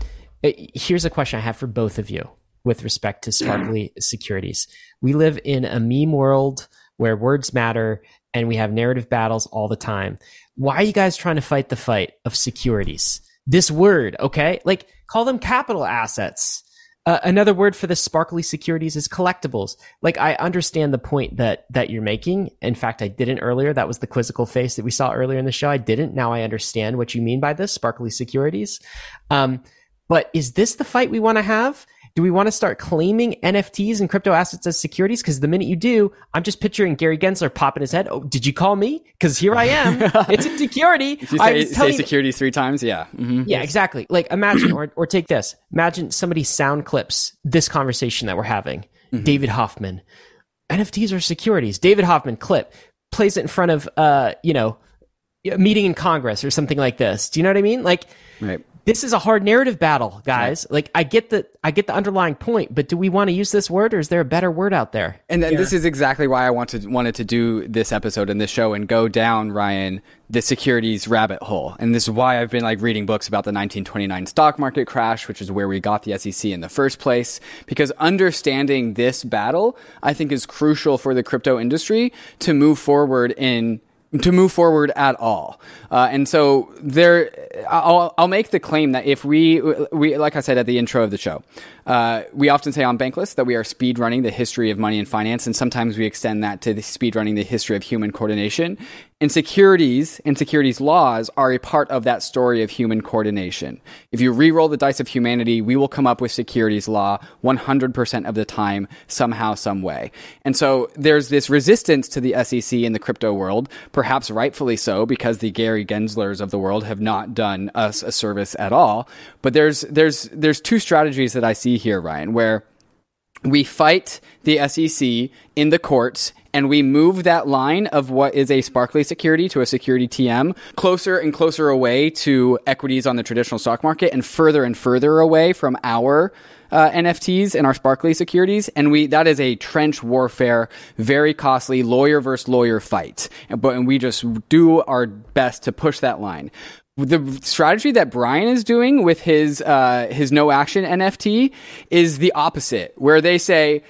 here's a question I have for both of you with respect to Sparkly securities. We live in a meme world where words matter, and we have narrative battles all the time. Why are you guys trying to fight the fight of securities? This word, okay, like Call them capital assets. Uh, another word for the sparkly securities is collectibles. Like I understand the point that that you're making. In fact, I didn't earlier. That was the quizzical face that we saw earlier in the show. I didn't. Now I understand what you mean by this sparkly securities. Um, but is this the fight we want to have? Do we want to start claiming NFTs and crypto assets as securities? Because the minute you do, I'm just picturing Gary Gensler popping his head. Oh, did you call me? Because here I am. it's a security. If you say, say securities three times, yeah. Mm-hmm. Yeah, exactly. Like imagine, or, or take this. Imagine somebody sound clips this conversation that we're having. Mm-hmm. David Hoffman. NFTs are securities. David Hoffman clip plays it in front of, uh, you know, a meeting in Congress or something like this. Do you know what I mean? Like, right this is a hard narrative battle, guys. Yeah. Like I get the I get the underlying point, but do we want to use this word or is there a better word out there? And yeah. this is exactly why I wanted wanted to do this episode and this show and go down Ryan the securities rabbit hole. And this is why I've been like reading books about the 1929 stock market crash, which is where we got the SEC in the first place because understanding this battle I think is crucial for the crypto industry to move forward in to move forward at all. Uh, and so there, I'll, I'll make the claim that if we, we, like I said at the intro of the show, uh, we often say on Bankless that we are speed running the history of money and finance, and sometimes we extend that to speed running the history of human coordination. And securities and securities laws are a part of that story of human coordination. If you re-roll the dice of humanity, we will come up with securities law 100% of the time, somehow, some way. And so there's this resistance to the SEC in the crypto world, perhaps rightfully so, because the Gary Genslers of the world have not done us a service at all. But there's, there's, there's two strategies that I see here, Ryan, where we fight the SEC in the courts and we move that line of what is a sparkly security to a security TM closer and closer away to equities on the traditional stock market and further and further away from our uh, NFTs and our sparkly securities. And we, that is a trench warfare, very costly lawyer versus lawyer fight. But, and we just do our best to push that line the strategy that Brian is doing with his uh, his no action NFT is the opposite, where they say,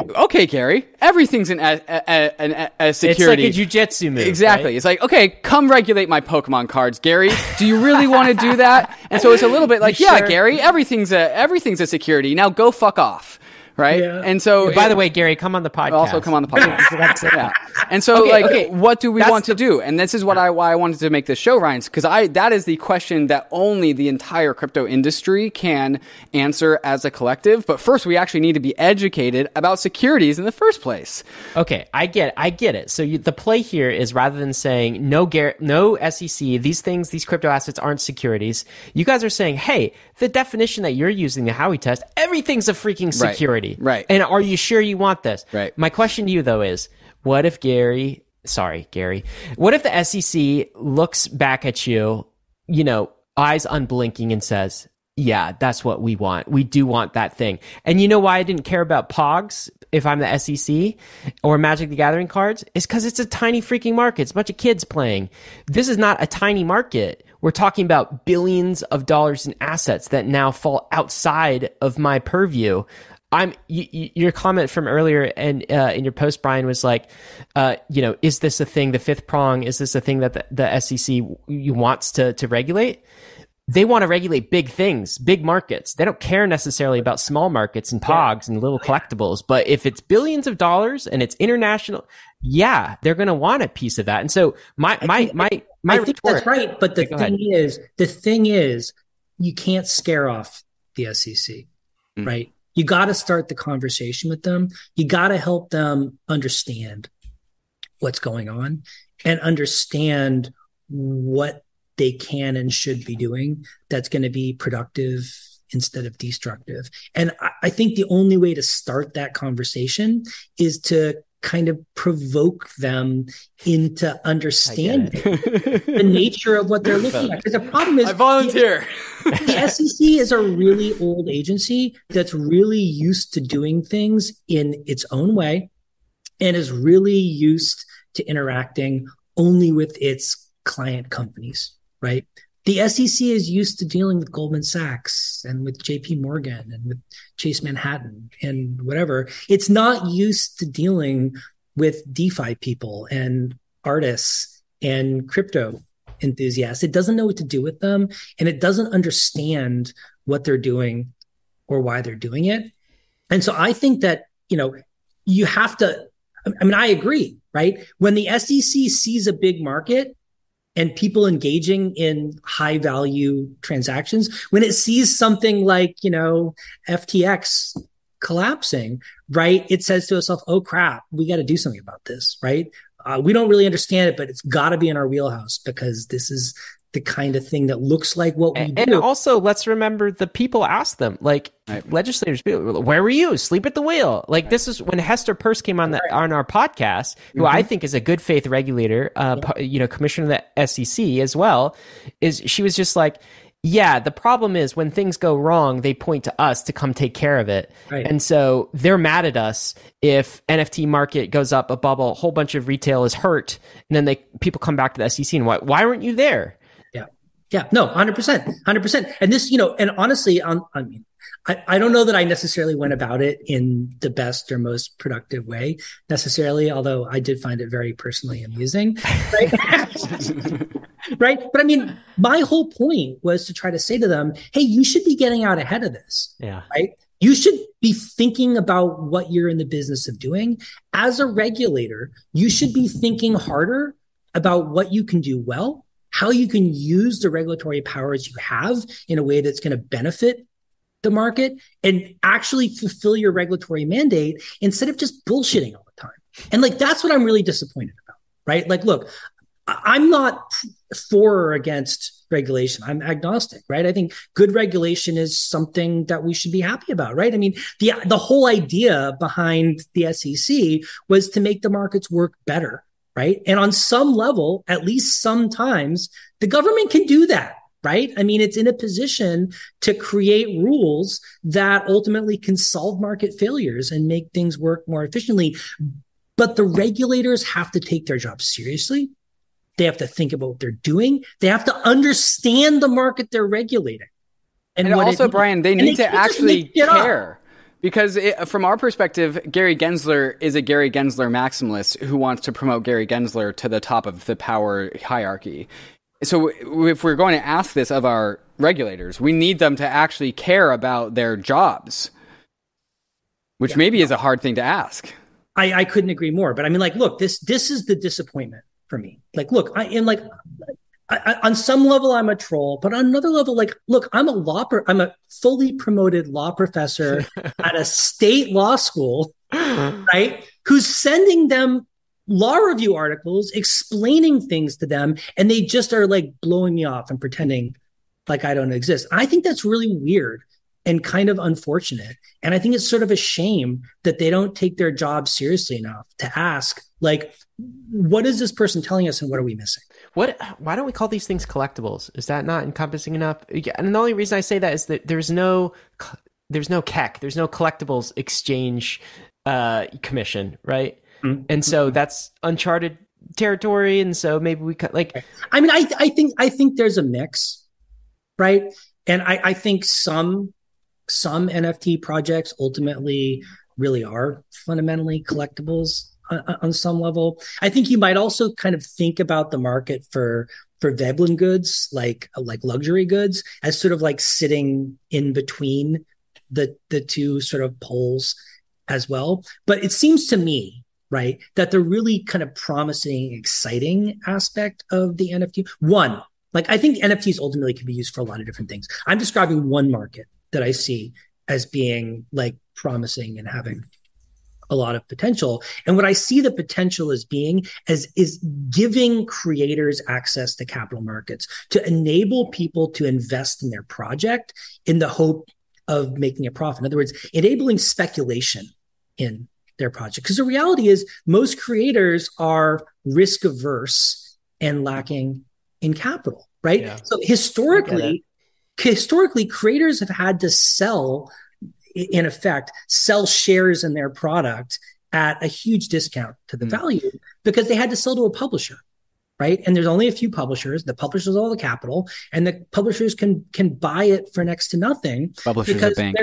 "Okay, Gary, everything's an a, a, a, a security." It's like a jujitsu move. Exactly. Right? It's like, okay, come regulate my Pokemon cards, Gary. Do you really want to do that? And so it's a little bit like, yeah, sure? Gary, everything's a everything's a security. Now go fuck off right? Yeah. And so, by the way, Gary, come on the podcast. Also, come on the podcast. yeah. And so, okay, like, okay. what do we That's want to do? And this is what I why I wanted to make this show, Ryan, because I that is the question that only the entire crypto industry can answer as a collective. But first, we actually need to be educated about securities in the first place. Okay, I get, it. I get it. So you, the play here is rather than saying no, Gar- no SEC, these things, these crypto assets aren't securities. You guys are saying, hey, the definition that you're using, the Howey test, everything's a freaking security. Right. Right. And are you sure you want this? Right. My question to you though is, what if Gary, sorry, Gary, what if the SEC looks back at you, you know, eyes unblinking and says, yeah, that's what we want. We do want that thing. And you know why I didn't care about POGs if I'm the SEC or Magic the Gathering cards? Is because it's a tiny freaking market. It's a bunch of kids playing. This is not a tiny market. We're talking about billions of dollars in assets that now fall outside of my purview. I'm your comment from earlier and uh, in your post, Brian, was like, uh, you know, is this a thing? The fifth prong is this a thing that the, the SEC wants to to regulate? They want to regulate big things, big markets. They don't care necessarily about small markets and POGs and little collectibles. But if it's billions of dollars and it's international, yeah, they're going to want a piece of that. And so my my my my I think retort, that's right. But the thing ahead. is, the thing is, you can't scare off the SEC, mm. right? You got to start the conversation with them. You got to help them understand what's going on and understand what they can and should be doing that's going to be productive instead of destructive. And I, I think the only way to start that conversation is to kind of provoke them into understanding the nature of what they're looking at. Because the problem is, I volunteer. The, the, SEC is a really old agency that's really used to doing things in its own way and is really used to interacting only with its client companies, right? The SEC is used to dealing with Goldman Sachs and with JP Morgan and with Chase Manhattan and whatever. It's not used to dealing with DeFi people and artists and crypto enthusiasts. It doesn't know what to do with them and it doesn't understand what they're doing or why they're doing it. And so I think that, you know, you have to, I mean, I agree, right? When the SEC sees a big market, and people engaging in high value transactions when it sees something like you know ftx collapsing right it says to itself oh crap we got to do something about this right? Uh, we don't really understand it but it's got to be in our wheelhouse because this is the kind of thing that looks like what we and, do. And also, let's remember the people asked them, like right. legislators, where were you? Sleep at the wheel. Like right. this is when Hester Peirce came on the right. on our podcast, who mm-hmm. I think is a good faith regulator, uh, yeah. you know, commissioner of the SEC as well. Is she was just like. Yeah, the problem is when things go wrong, they point to us to come take care of it. Right. And so they're mad at us if NFT market goes up a bubble, a whole bunch of retail is hurt, and then they people come back to the SEC and why why weren't you there? Yeah, no, hundred percent, hundred percent. And this, you know, and honestly, on, I mean, I, I don't know that I necessarily went about it in the best or most productive way necessarily, although I did find it very personally amusing. Right. right. But I mean, my whole point was to try to say to them, hey, you should be getting out ahead of this. Yeah. Right. You should be thinking about what you're in the business of doing. As a regulator, you should be thinking harder about what you can do well how you can use the regulatory powers you have in a way that's going to benefit the market and actually fulfill your regulatory mandate instead of just bullshitting all the time. And like that's what I'm really disappointed about, right? Like, look, I'm not for or against regulation. I'm agnostic, right? I think good regulation is something that we should be happy about, right? I mean, the the whole idea behind the SEC was to make the markets work better right? And on some level, at least sometimes, the government can do that, right? I mean, it's in a position to create rules that ultimately can solve market failures and make things work more efficiently. But the regulators have to take their job seriously. They have to think about what they're doing. They have to understand the market they're regulating. And, and also, it, Brian, they need they to actually care. Up. Because it, from our perspective, Gary Gensler is a Gary Gensler maximalist who wants to promote Gary Gensler to the top of the power hierarchy. So if we're going to ask this of our regulators, we need them to actually care about their jobs, which yeah, maybe is a hard thing to ask. I, I couldn't agree more. But I mean, like, look, this this is the disappointment for me. Like, look, I and like I, on some level, I'm a troll, but on another level, like, look, I'm a law, pro- I'm a fully promoted law professor at a state law school, right? Who's sending them law review articles, explaining things to them, and they just are like blowing me off and pretending like I don't exist. I think that's really weird and kind of unfortunate. And I think it's sort of a shame that they don't take their job seriously enough to ask, like, what is this person telling us and what are we missing? What? Why don't we call these things collectibles? Is that not encompassing enough? And the only reason I say that is that there's no there's no CEC, there's no collectibles exchange uh, commission, right? Mm-hmm. And so that's uncharted territory. And so maybe we could like. I mean, I I think I think there's a mix, right? And I I think some some NFT projects ultimately really are fundamentally collectibles on, some level. I think you might also kind of think about the market for for Veblen goods, like like luxury goods, as sort of like sitting in between the the two sort of poles as well. But it seems to me, right, that the really kind of promising, exciting aspect of the NFT one, like I think NFTs ultimately can be used for a lot of different things. I'm describing one market that I see as being like promising and having a lot of potential. And what I see the potential as being as is giving creators access to capital markets to enable people to invest in their project in the hope of making a profit. In other words, enabling speculation in their project. Because the reality is most creators are risk averse and lacking in capital, right? Yeah. So historically, historically creators have had to sell in effect sell shares in their product at a huge discount to the mm. value because they had to sell to a publisher right and there's only a few publishers the publishers all the capital and the publishers can can buy it for next to nothing publishers because bank.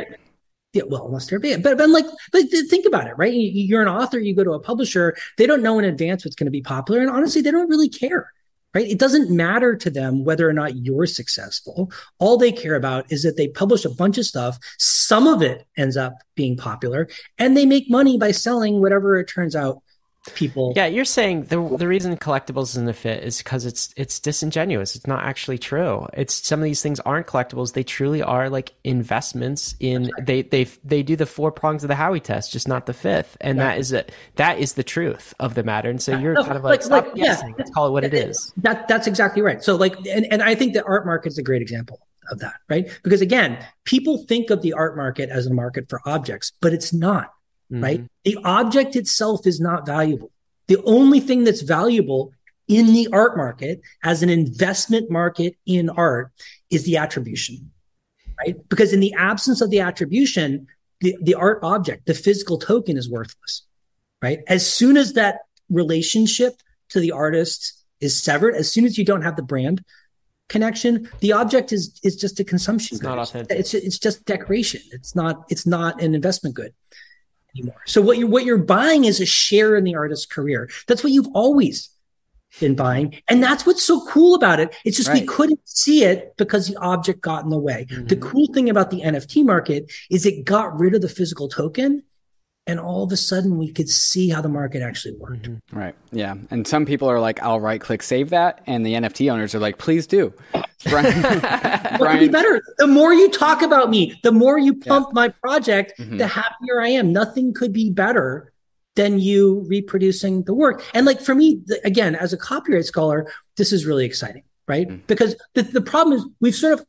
Yeah, well, unless they're big, but but like, but think about it, right? You're an author, you go to a publisher, they don't know in advance what's going to be popular, and honestly, they don't really care right? It doesn't matter to them whether or not you're successful. All they care about is that they publish a bunch of stuff. Some of it ends up being popular and they make money by selling whatever it turns out people. Yeah, you're saying the the reason collectibles isn't a fit is because it's it's disingenuous. It's not actually true. It's some of these things aren't collectibles. They truly are like investments in. Right. They they they do the four prongs of the Howey test, just not the fifth. And right. that is it. That is the truth of the matter. And so you're no, kind of like, like stop like, guessing. Yeah. Let's call it what it is. That that's exactly right. So like, and and I think the art market is a great example of that, right? Because again, people think of the art market as a market for objects, but it's not mm-hmm. right? The object itself is not valuable. The only thing that's valuable in the art market as an investment market in art is the attribution, right? Because in the absence of the attribution, the, the art object, the physical token is worthless, right? As soon as that relationship to the artist is severed, as soon as you don't have the brand connection, the object is is just a consumption. It's good. not authentic. It's it's just decoration. It's not it's not an investment good anymore. So what you're what you're buying is a share in the artist's career. That's what you've always been buying. And that's what's so cool about it. It's just right. we couldn't see it because the object got in the way. Mm-hmm. The cool thing about the NFT market is it got rid of the physical token and all of a sudden we could see how the market actually worked. Mm-hmm. Right. Yeah. And some people are like, I'll right click save that. And the NFT owners are like, please do. Brian, Brian. be better. The more you talk about me, the more you pump yeah. my project, mm-hmm. the happier I am. Nothing could be better than you reproducing the work. And like for me, again, as a copyright scholar, this is really exciting, right? Mm-hmm. Because the, the problem is we've sort of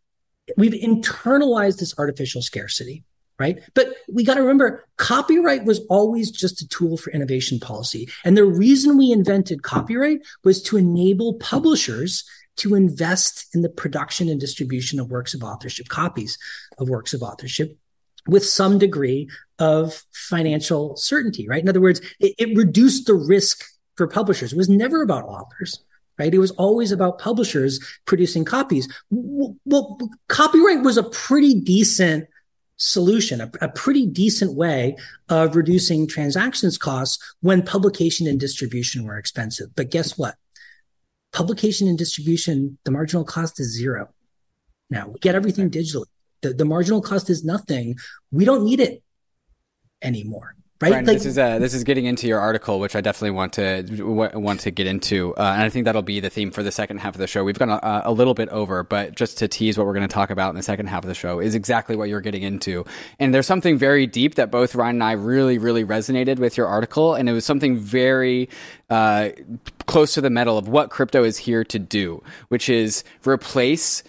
we've internalized this artificial scarcity right? But we got to remember copyright was always just a tool for innovation policy. And the reason we invented copyright was to enable publishers to invest in the production and distribution of works of authorship, copies of works of authorship with some degree of financial certainty, right? In other words, it, it reduced the risk for publishers. It was never about authors right? It was always about publishers producing copies. Well, copyright was a pretty decent solution, a, a, pretty decent way of reducing transactions costs when publication and distribution were expensive. But guess what? Publication and distribution, the marginal cost is zero. Now we get everything digitally. The, the marginal cost is nothing. We don't need it anymore right? Brian, like, this is uh, this is getting into your article, which I definitely want to w- want to get into, uh, and I think that'll be the theme for the second half of the show. We've gone a, a little bit over, but just to tease what we're going to talk about in the second half of the show is exactly what you're getting into. And there's something very deep that both Ryan and I really, really resonated with your article, and it was something very uh, close to the metal of what crypto is here to do, which is replace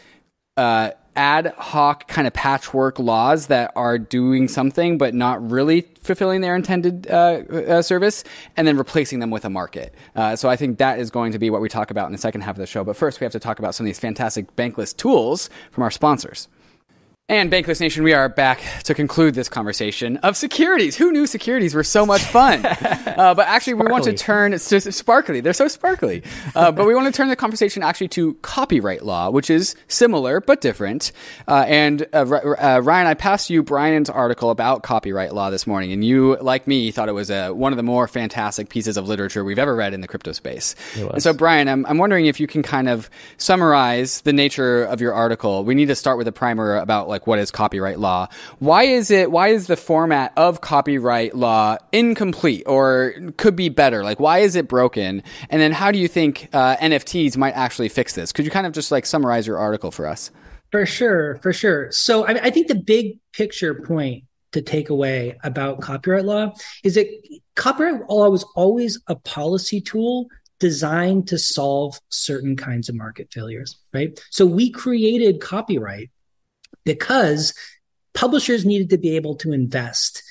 uh, ad hoc kind of patchwork laws that are doing something but not really fulfilling their intended uh, uh, service, and then replacing them with a market. Uh, so I think that is going to be what we talk about in the second half of the show. But first, we have to talk about some of these fantastic Bankless tools from our sponsors. And Bankless Nation, we are back to conclude this conversation of securities. Who knew securities were so much fun? uh, but actually, we want to turn to sparkly. They're so sparkly. Uh, but we want to turn the conversation actually to copyright law, which is similar but different. Uh, and uh, uh, Ryan, I passed you Brian's article about copyright law this morning, and you, like me, thought it was one of the more fantastic pieces of literature we've ever read in the crypto space. And so, Brian, I'm, I'm wondering if you can kind of summarize the nature of your article. We need to start with a primer about like what is copyright law. Why is it, why is the format of copyright law incomplete or could be better? Like, why is it broken? And then how do you think uh, NFTs might actually fix this? Could you kind of just like summarize your article for us? For sure, for sure. So I, I think the big picture point to take away about copyright law is that copyright law was always a policy tool designed to solve certain kinds of market failures, right? So we created copyright because publishers needed to be able to invest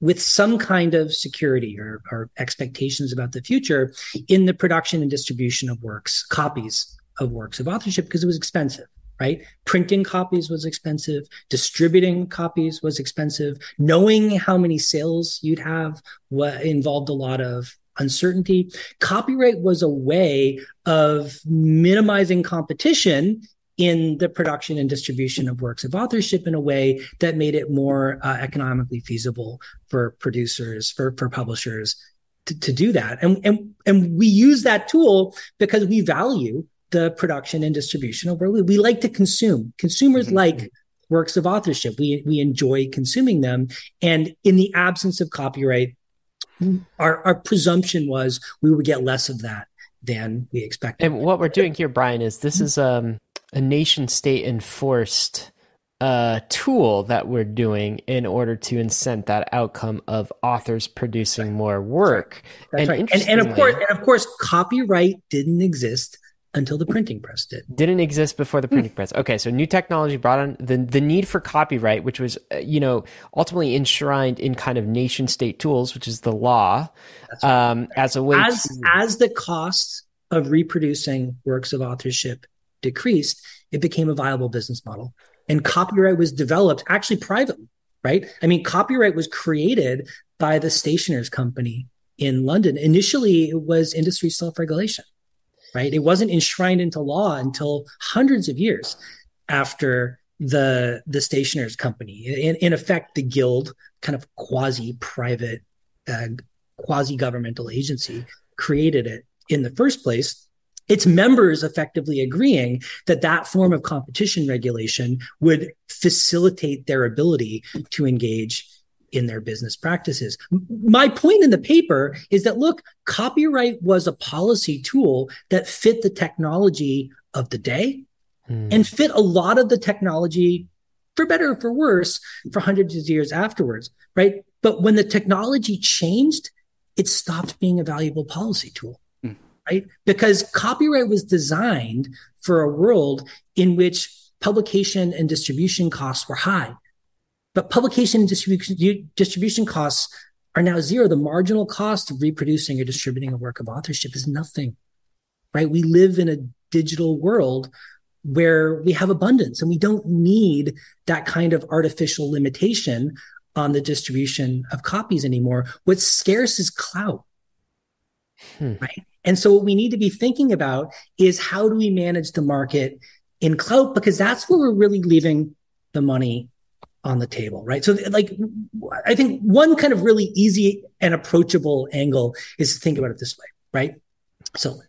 with some kind of security or, or, expectations about the future in the production and distribution of works, copies of works of authorship, because it was expensive, right? Printing copies was expensive, distributing copies was expensive, knowing how many sales you'd have involved a lot of uncertainty. Copyright was a way of minimizing competition in the production and distribution of works of authorship in a way that made it more uh, economically feasible for producers, for, for publishers to, to do that. And, and, and we use that tool because we value the production and distribution of work. We like to consume. Consumers mm-hmm. like works of authorship. We, we enjoy consuming them. And in the absence of copyright, our, our presumption was we would get less of that than we expected. And what we're doing here, Brian, is this is um a nation state enforced uh, tool that we're doing in order to incent that outcome of authors producing more work. That's and right. And, and of course, and of course, copyright didn't exist until the printing press did. Didn't exist before the printing press. Okay, so new technology brought on the the need for copyright, which was uh, you know ultimately enshrined in kind of nation state tools, which is the law, right. um, as a way as to... as the cost of reproducing works of authorship decreased, it became a viable business model. And copyright was developed actually privately, right? I mean, copyright was created by the stationers company in London. Initially, it was industry self regulation, right? It wasn't enshrined into law until hundreds of years after the the stationers company in, in effect the guild kind of quasi private uh, quasi governmental agency created it in the first place its members effectively agreeing that that form of competition regulation would facilitate their ability to engage in their business practices. My point in the paper is that look, copyright was a policy tool that fit the technology of the day hmm. and fit a lot of the technology for better or for worse for hundreds of years afterwards, right? But when the technology changed, it stopped being a valuable policy tool right? Because copyright was designed for a world in which publication and distribution costs were high. But publication and distribution, distribution costs are now zero. The marginal cost of reproducing or distributing a work of authorship is nothing, right? We live in a digital world where we have abundance and we don't need that kind of artificial limitation on the distribution of copies anymore. What's scarce is clout, hmm. right? And so what we need to be thinking about is how do we manage the market in clout? Because that's where we're really leaving the money on the table, right? So like, I think one kind of really easy and approachable angle is to think about it this way, right? So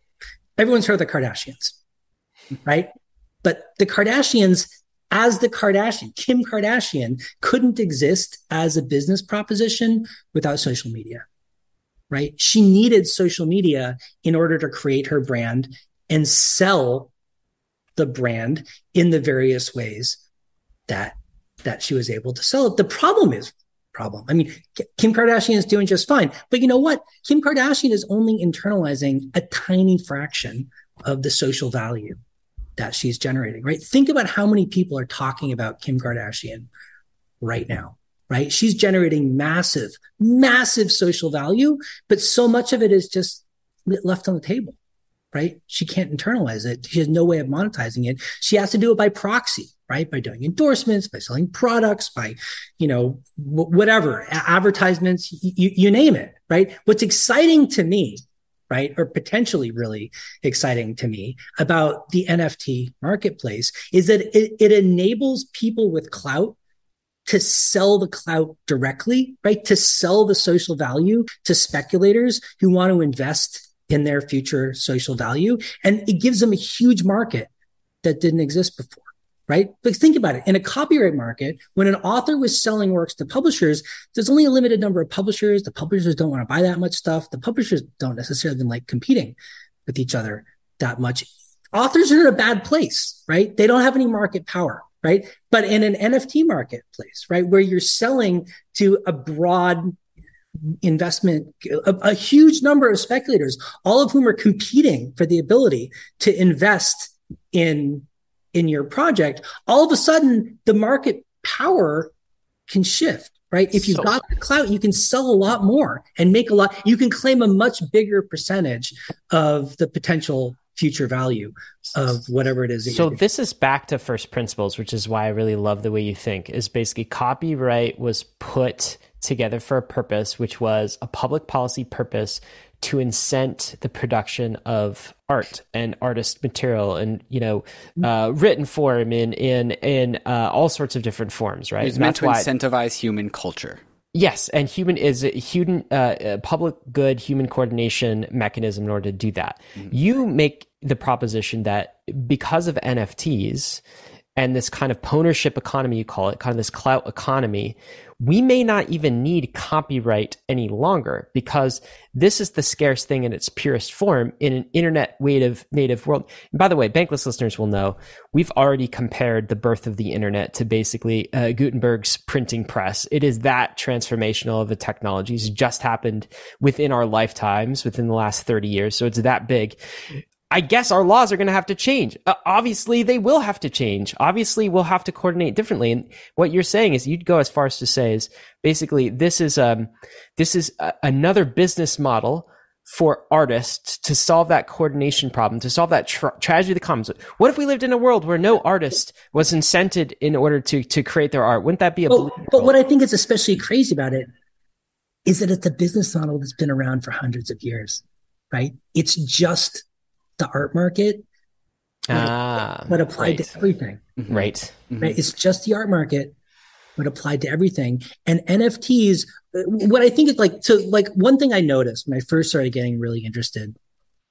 everyone's heard of the Kardashians, right? But the Kardashians as the Kardashian, Kim Kardashian couldn't exist as a business proposition without social media right? She needed social media in order to create her brand and sell the brand in the various ways that that she was able to sell it. The problem is problem. I mean, Kim Kardashian is doing just fine, but you know what? Kim Kardashian is only internalizing a tiny fraction of the social value that she's generating, right? Think about how many people are talking about Kim Kardashian right now right? She's generating massive, massive social value, but so much of it is just left on the table, right? She can't internalize it. She has no way of monetizing it. She has to do it by proxy, right? By doing endorsements, by selling products, by, you know, whatever, advertisements, y- you name it, right? What's exciting to me, right, or potentially really exciting to me about the NFT marketplace is that it, it enables people with clout to sell the clout directly, right? To sell the social value to speculators who want to invest in their future social value. And it gives them a huge market that didn't exist before right? But think about it. In a copyright market, when an author was selling works to publishers, there's only a limited number of publishers. The publishers don't want to buy that much stuff. The publishers don't necessarily like competing with each other that much. Authors are in a bad place, right? They don't have any market power, right? But in an NFT marketplace, right, where you're selling to a broad investment, a, a huge number of speculators, all of whom are competing for the ability to invest in in your project, all of a sudden the market power can shift, right? If you've so, got the clout, you can sell a lot more and make a lot, you can claim a much bigger percentage of the potential future value of whatever it is. So this is back to first principles, which is why I really love the way you think is basically copyright was put together for a purpose, which was a public policy purpose to incent the production of art and artist material and you know uh, written form in in in uh, all sorts of different forms right? It's meant to incentivize human culture yes and human is a human uh, a public good human coordination mechanism in order to do that mm-hmm. you make the proposition that because of nfts and this kind of ownership economy you call it kind of this clout economy we may not even need copyright any longer because this is the scarce thing in its purest form in an internet native native world. And by the way, bankless listeners will know we've already compared the birth of the internet to basically uh, Gutenberg's printing press. It is that transformational of a technology. It's just happened within our lifetimes, within the last 30 years. So it's that big. I guess our laws are going to have to change. Uh, obviously, they will have to change. Obviously, we'll have to coordinate differently. And what you're saying is, you'd go as far as to say is basically this is um this is a, another business model for artists to solve that coordination problem, to solve that tra- tragedy that comes. What if we lived in a world where no artist was incented in order to to create their art? Wouldn't that be a? But, but what I think is especially crazy about it is that it's a business model that's been around for hundreds of years, right? It's just the art market, ah, but applied right. to everything. Mm-hmm. Right. Mm-hmm. Right. It's just the art market, but applied to everything. And NFTs, what I think is like, so like one thing I noticed when I first started getting really interested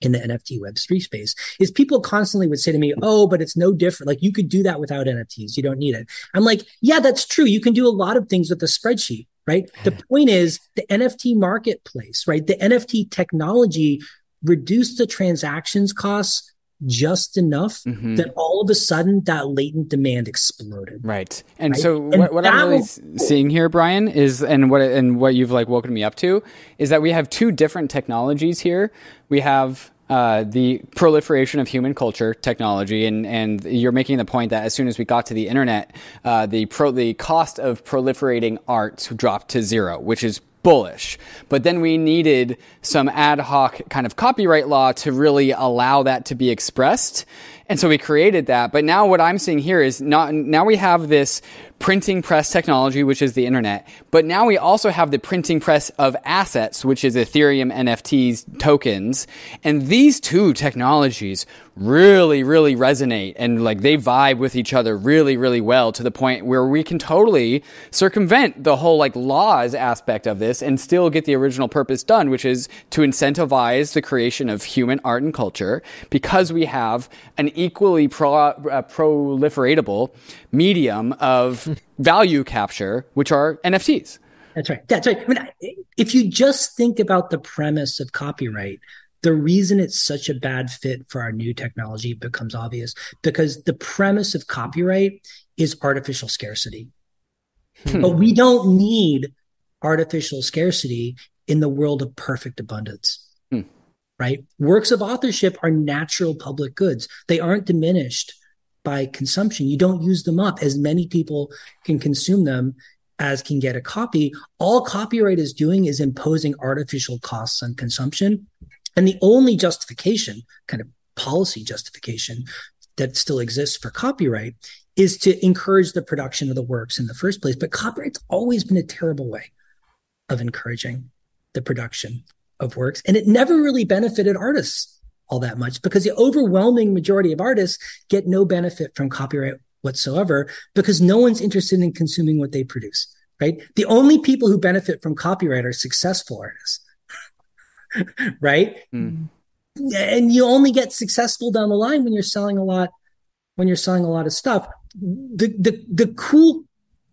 in the NFT Web3 space is people constantly would say to me, Oh, but it's no different. Like you could do that without NFTs. You don't need it. I'm like, yeah, that's true. You can do a lot of things with a spreadsheet, right? The point is the NFT marketplace, right? The NFT technology reduce the transactions costs just enough mm-hmm. that all of a sudden that latent demand exploded. Right. And right? so and what, what I'm really seeing here, Brian, is and what and what you've like woken me up to is that we have two different technologies here. We have uh, the proliferation of human culture technology, and, and you're making the point that as soon as we got to the internet, uh, the pro, the cost of proliferating art dropped to zero, which is bullish. But then we needed some ad hoc kind of copyright law to really allow that to be expressed. And so we created that. But now what I'm seeing here is not, now we have this printing press technology, which is the internet. But now we also have the printing press of assets, which is Ethereum NFTs tokens. And these two technologies really, really resonate and like they vibe with each other really, really well to the point where we can totally circumvent the whole like laws aspect of this and still get the original purpose done, which is to incentivize the creation of human art and culture because we have an equally pro, uh, proliferatable medium of value capture, which are NFTs. That's right. That's right. I mean, if you just think about the premise of copyright, the reason it's such a bad fit for our new technology becomes obvious because the premise of copyright is artificial scarcity. Hmm. But we don't need artificial scarcity in the world of perfect abundance. Hmm. Right? Works of authorship are natural public goods. They aren't diminished by consumption. You don't use them up as many people can consume them as can get a copy. All copyright is doing is imposing artificial costs on consumption. And the only justification, kind of policy justification that still exists for copyright is to encourage the production of the works in the first place. But copyright's always been a terrible way of encouraging the production of works. And it never really benefited artists all that much because the overwhelming majority of artists get no benefit from copyright whatsoever because no one's interested in consuming what they produce, right? The only people who benefit from copyright are successful artists, right? Mm. And you only get successful down the line when you're selling a lot, when you're selling a lot of stuff. The, the, the cool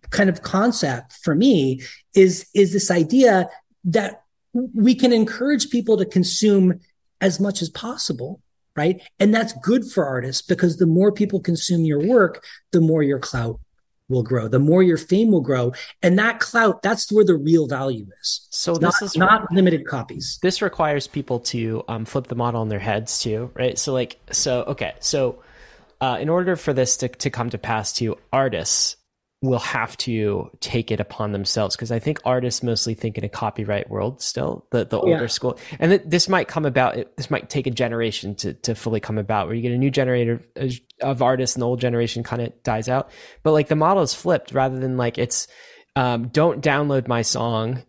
kind of concept for me is, is this idea that we can encourage people to consume as much as possible right? And that's good for artists because the more people consume your work the more your clout will grow the more your fame will grow. And that clout that's where the real value is. So it's this not, is not limited copies. This requires people to um, flip the model on their heads too right? So like so okay. So uh, in order for this to, to come to pass to artists will have to take it upon themselves because I think artists mostly think in a copyright world still the the older yeah. school and th- this might come about this might take a generation to to fully come about where you get a new generator of artists and the old generation kind of dies out but like the model is flipped rather than like it's um, don't download my song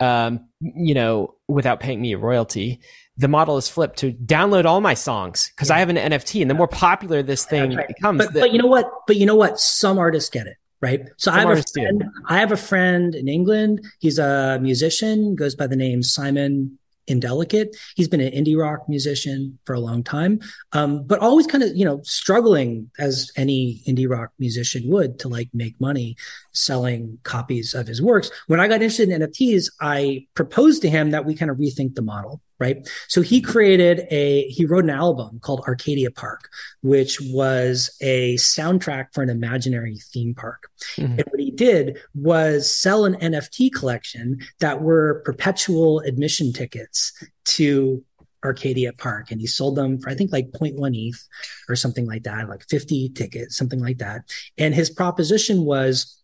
um, you know without paying me a royalty the model is flipped to download all my songs because yeah. I have an NFT and the more popular this thing right. becomes but, the- but you know what but you know what some artists get it right? So I have a friend, I have a friend in England. He's a musician, goes by the name Simon Indelicate. He's been an indie rock musician for a long time, um, but always kind of you know struggling as any indie rock musician would to like make money selling copies of his works. When I got interested in NFTs, I proposed to him that we kind of rethink the model right? So he created a, he wrote an album called Arcadia Park, which was a soundtrack for an imaginary theme park. Mm-hmm. And what he did was sell an NFT collection that were perpetual admission tickets to Arcadia Park. And he sold them for, I think, like 0.1 ETH or something like that, like 50 tickets, something like that. And his proposition was,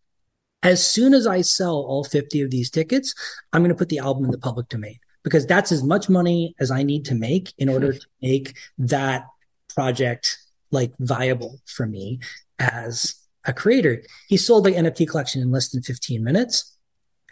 as soon as I sell all 50 of these tickets, I'm going to put the album in the public domain because that's as much money as I need to make in order to make that project like viable for me as a creator. He sold the NFT collection in less than 15 minutes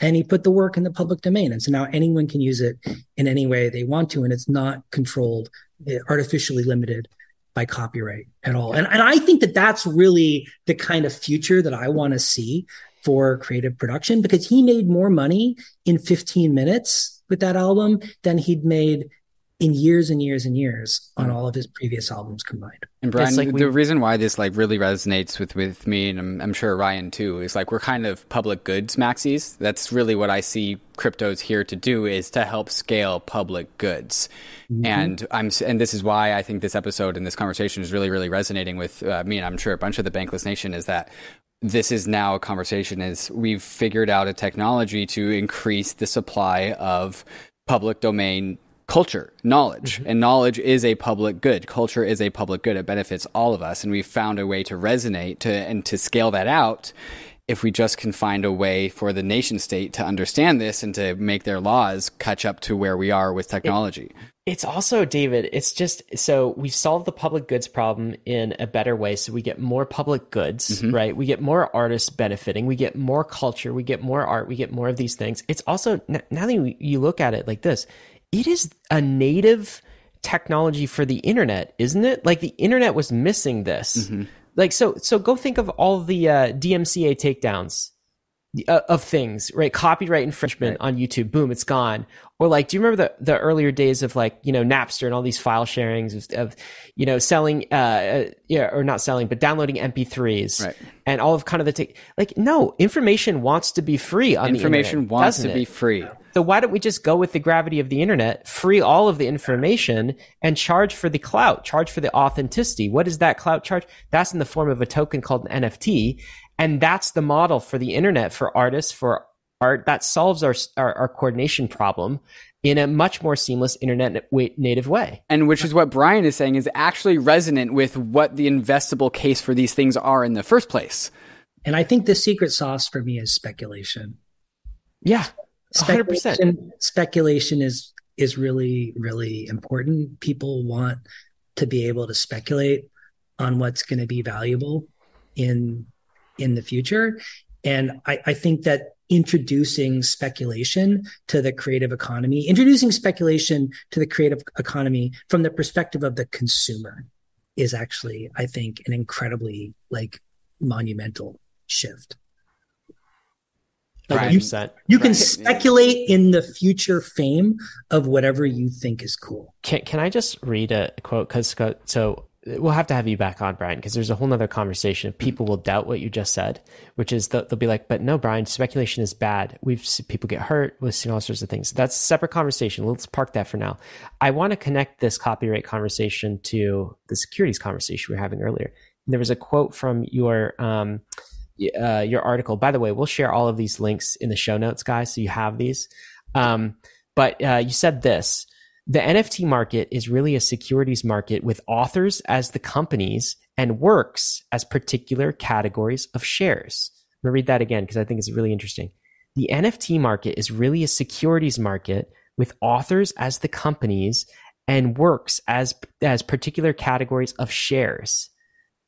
and he put the work in the public domain. And so now anyone can use it in any way they want to, and it's not controlled, eh, artificially limited by copyright at all. And, and I think that that's really the kind of future that I want to see for creative production because he made more money in 15 minutes with that album than he'd made in years and years and years on all of his previous albums combined. And Brian, like we, the reason why this like really resonates with with me, and I'm, I'm, sure Ryan too, is like we're kind of public goods maxis. That's really what I see crypto's here to do is to help scale public goods. Mm-hmm. And I'm and this is why I think this episode and this conversation is really really resonating with uh, me, and I'm sure a bunch of the Bankless Nation is that this is now a conversation is we've figured out a technology to increase the supply of public domain culture, knowledge. Mm-hmm. And knowledge is a public good. Culture is a public good. It benefits all of us. And we've found a way to resonate to and to scale that out if we just can find a way for the nation state to understand this and to make their laws catch up to where we are with technology. It, it's also, David, it's just so we've solved the public goods problem in a better way. So we get more public goods, mm-hmm. right? We get more artists benefiting. We get more culture. We get more art. We get more of these things. It's also, now that you look at it like this, it is a native technology for the internet, isn't it? Like the internet was missing this. Mm-hmm like so, so go think of all the uh, DMCA takedowns of things, right? Copyright infringement right. on YouTube, boom, it's gone. Or like, do you remember the the earlier days of like you know Napster and all these file sharings of, of you know selling, uh, uh yeah, or not selling, but downloading MP3s right. and all of kind of the take. Like, no, information wants to be free on information the internet, wants to it? be free. So why don't we just go with the gravity of the internet, free all of the information, and charge for the clout, charge for the authenticity? What is that clout charge? That's in the form of a token called an NFT. And that's the model for the internet, for artists, for art. That solves our, our, our coordination problem in a much more seamless internet native way. And which is what Brian is saying is actually resonant with what the investable case for these things are in the first place. And I think the secret sauce for me is speculation. Yeah. one hundred Speculation, speculation is is really really important. People want to be able to speculate on what's going to be valuable in in the future. And I, I think that introducing speculation to the creative economy, introducing speculation to the creative economy from the perspective of the consumer is actually, I think, an incredibly like monumental shift. Like you, you can speculate in the future fame of whatever you think is cool. Can, can I just read a quote? Because so we'll have to have you back on, Brian, because there's a whole nother conversation. People will doubt what you just said, which is they'll, they'll be like, "But no, Brian, speculation is bad. We've seen people get hurt. We've seen all sorts of things. That's a separate conversation. Let's park that for now. I want to connect this copyright conversation to the securities conversation we were having earlier. There was a quote from your um, uh, your article. By the way, we'll share all of these links in the show notes, guys, so you have these. Um, but uh, you said this the NFT market is really a securities market with authors as the companies and works as particular categories of shares. I'm going to read that again because I think it's really interesting. The NFT market is really a securities market with authors as the companies and works as, as particular categories of shares.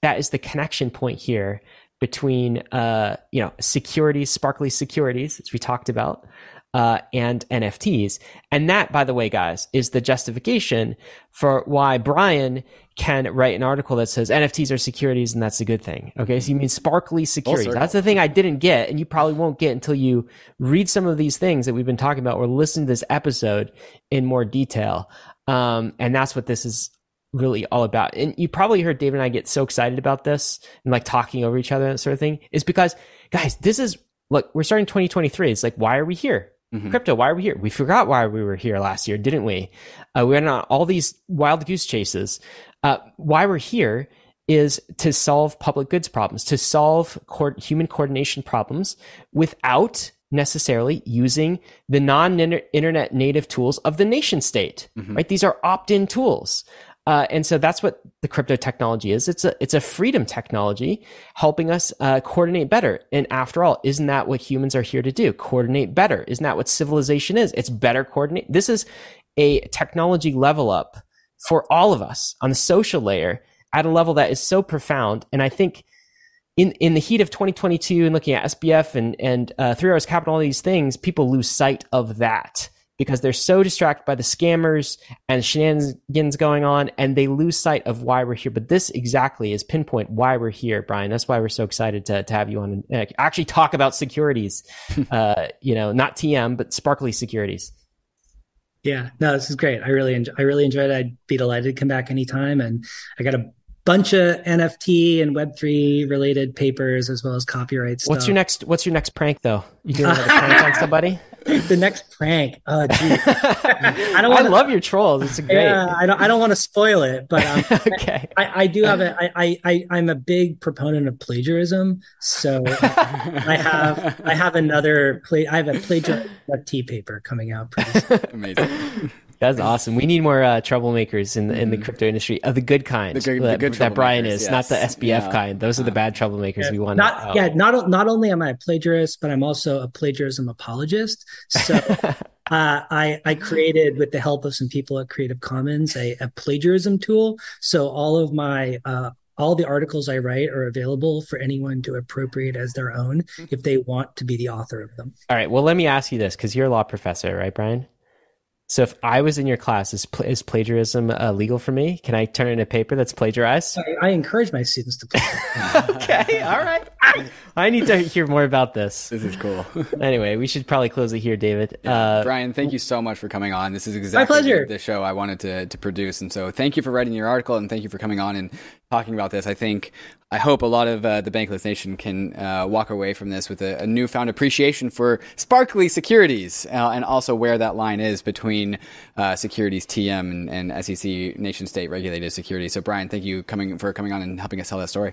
That is the connection point here between, uh, you know, securities, sparkly securities, as we talked about, uh, and NFTs. And that, by the way, guys, is the justification for why Brian can write an article that says NFTs are securities and that's a good thing. Okay. So you mean sparkly securities. That's the thing I didn't get. And you probably won't get until you read some of these things that we've been talking about or listen to this episode in more detail. Um, and that's what this is really all about. And you probably heard David and I get so excited about this and like talking over each other and that sort of thing is because guys, this is look, we're starting 2023. It's like, why are we here? Mm-hmm. Crypto, why are we here? We forgot why we were here last year, didn't we? Uh, we went on all these wild goose chases. Uh, why we're here is to solve public goods problems, to solve co- human coordination problems without necessarily using the non-internet native tools of the nation state. Mm-hmm. Right? These are opt-in tools. Uh, and so that's what the crypto technology is. It's a it's a freedom technology helping us uh, coordinate better. And after all, isn't that what humans are here to do? Coordinate better. Isn't that what civilization is? It's better coordinate. This is a technology level up for all of us on the social layer at a level that is so profound. And I think in in the heat of 2022 and looking at SBF and and uh, Three Arrows Capital, all these things, people lose sight of that because they're so distracted by the scammers and shenanigans going on and they lose sight of why we're here. But this exactly is pinpoint why we're here, Brian. That's why we're so excited to, to have you on and uh, actually talk about securities, uh, you know, not TM, but sparkly securities. Yeah, no, this is great. I really, enjoy, I really enjoyed it. I'd be delighted to come back anytime. And I got a bunch of NFT and Web three related papers as well as copyright stuff. What's your next? What's your next prank though? You doing another prank on somebody? The next prank. Oh, geez. I don't. Wanna, I love your trolls. It's great. Yeah, I don't. I don't want to spoil it, but um, okay. I, I, do have a. I, I I'm a big proponent of plagiarism, so I have I have another play. I have a plagiarism NFT paper coming out. Pretty soon. Amazing. That's awesome. We need more uh, troublemakers in the in the mm-hmm. crypto industry of the good kind. The good, that, the good that Brian is, yes. not the SBF yeah. kind. Those are the bad troublemakers yeah. we want. Not yeah. Not not only am I a plagiarist, but I'm also a plagiarism apologist. So uh, I I created with the help of some people at Creative Commons a, a plagiarism tool. So all of my uh, all the articles I write are available for anyone to appropriate as their own if they want to be the author of them. All right. Well, let me ask you this because you're a law professor, right, Brian? So if I was in your class, is, is plagiarism uh, legal for me? Can I turn in a paper that's plagiarized? I, I encourage my students to plagiarize. okay, all right. I need to hear more about this. This is cool. anyway, we should probably close it here, David. Yeah. Uh, Brian, thank you so much for coming on. This is exactly my pleasure. The, the show I wanted to, to produce. And so thank you for writing your article and thank you for coming on and talking about this. I think, I hope a lot of uh, the Bankless Nation can uh, walk away from this with a, a newfound appreciation for sparkly securities uh, and also where that line is between uh, securities TM and, and SEC nation state regulated securities. So, Brian, thank you coming for coming on and helping us tell that story.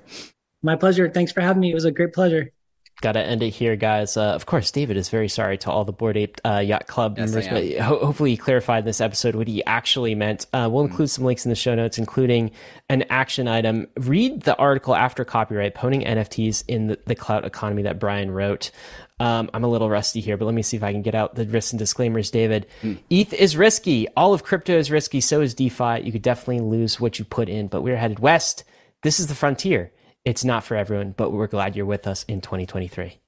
My pleasure. Thanks for having me. It was a great pleasure. Got to end it here, guys. Uh, of course, David is very sorry to all the Bored Ape uh, Yacht Club yes, members, but ho- hopefully he clarified this episode what he actually meant. Uh, we'll include some links in the show notes, including an action item. Read the article after copyright, Pwning NFTs in the, the Clout Economy that Brian wrote. Um, I'm a little rusty here, but let me see if I can get out the risks and disclaimers, David. Mm. ETH is risky. All of crypto is risky. So is DeFi. You could definitely lose what you put in, but we're headed west. This is the frontier It's not for everyone, but we're glad you're with us in 2023.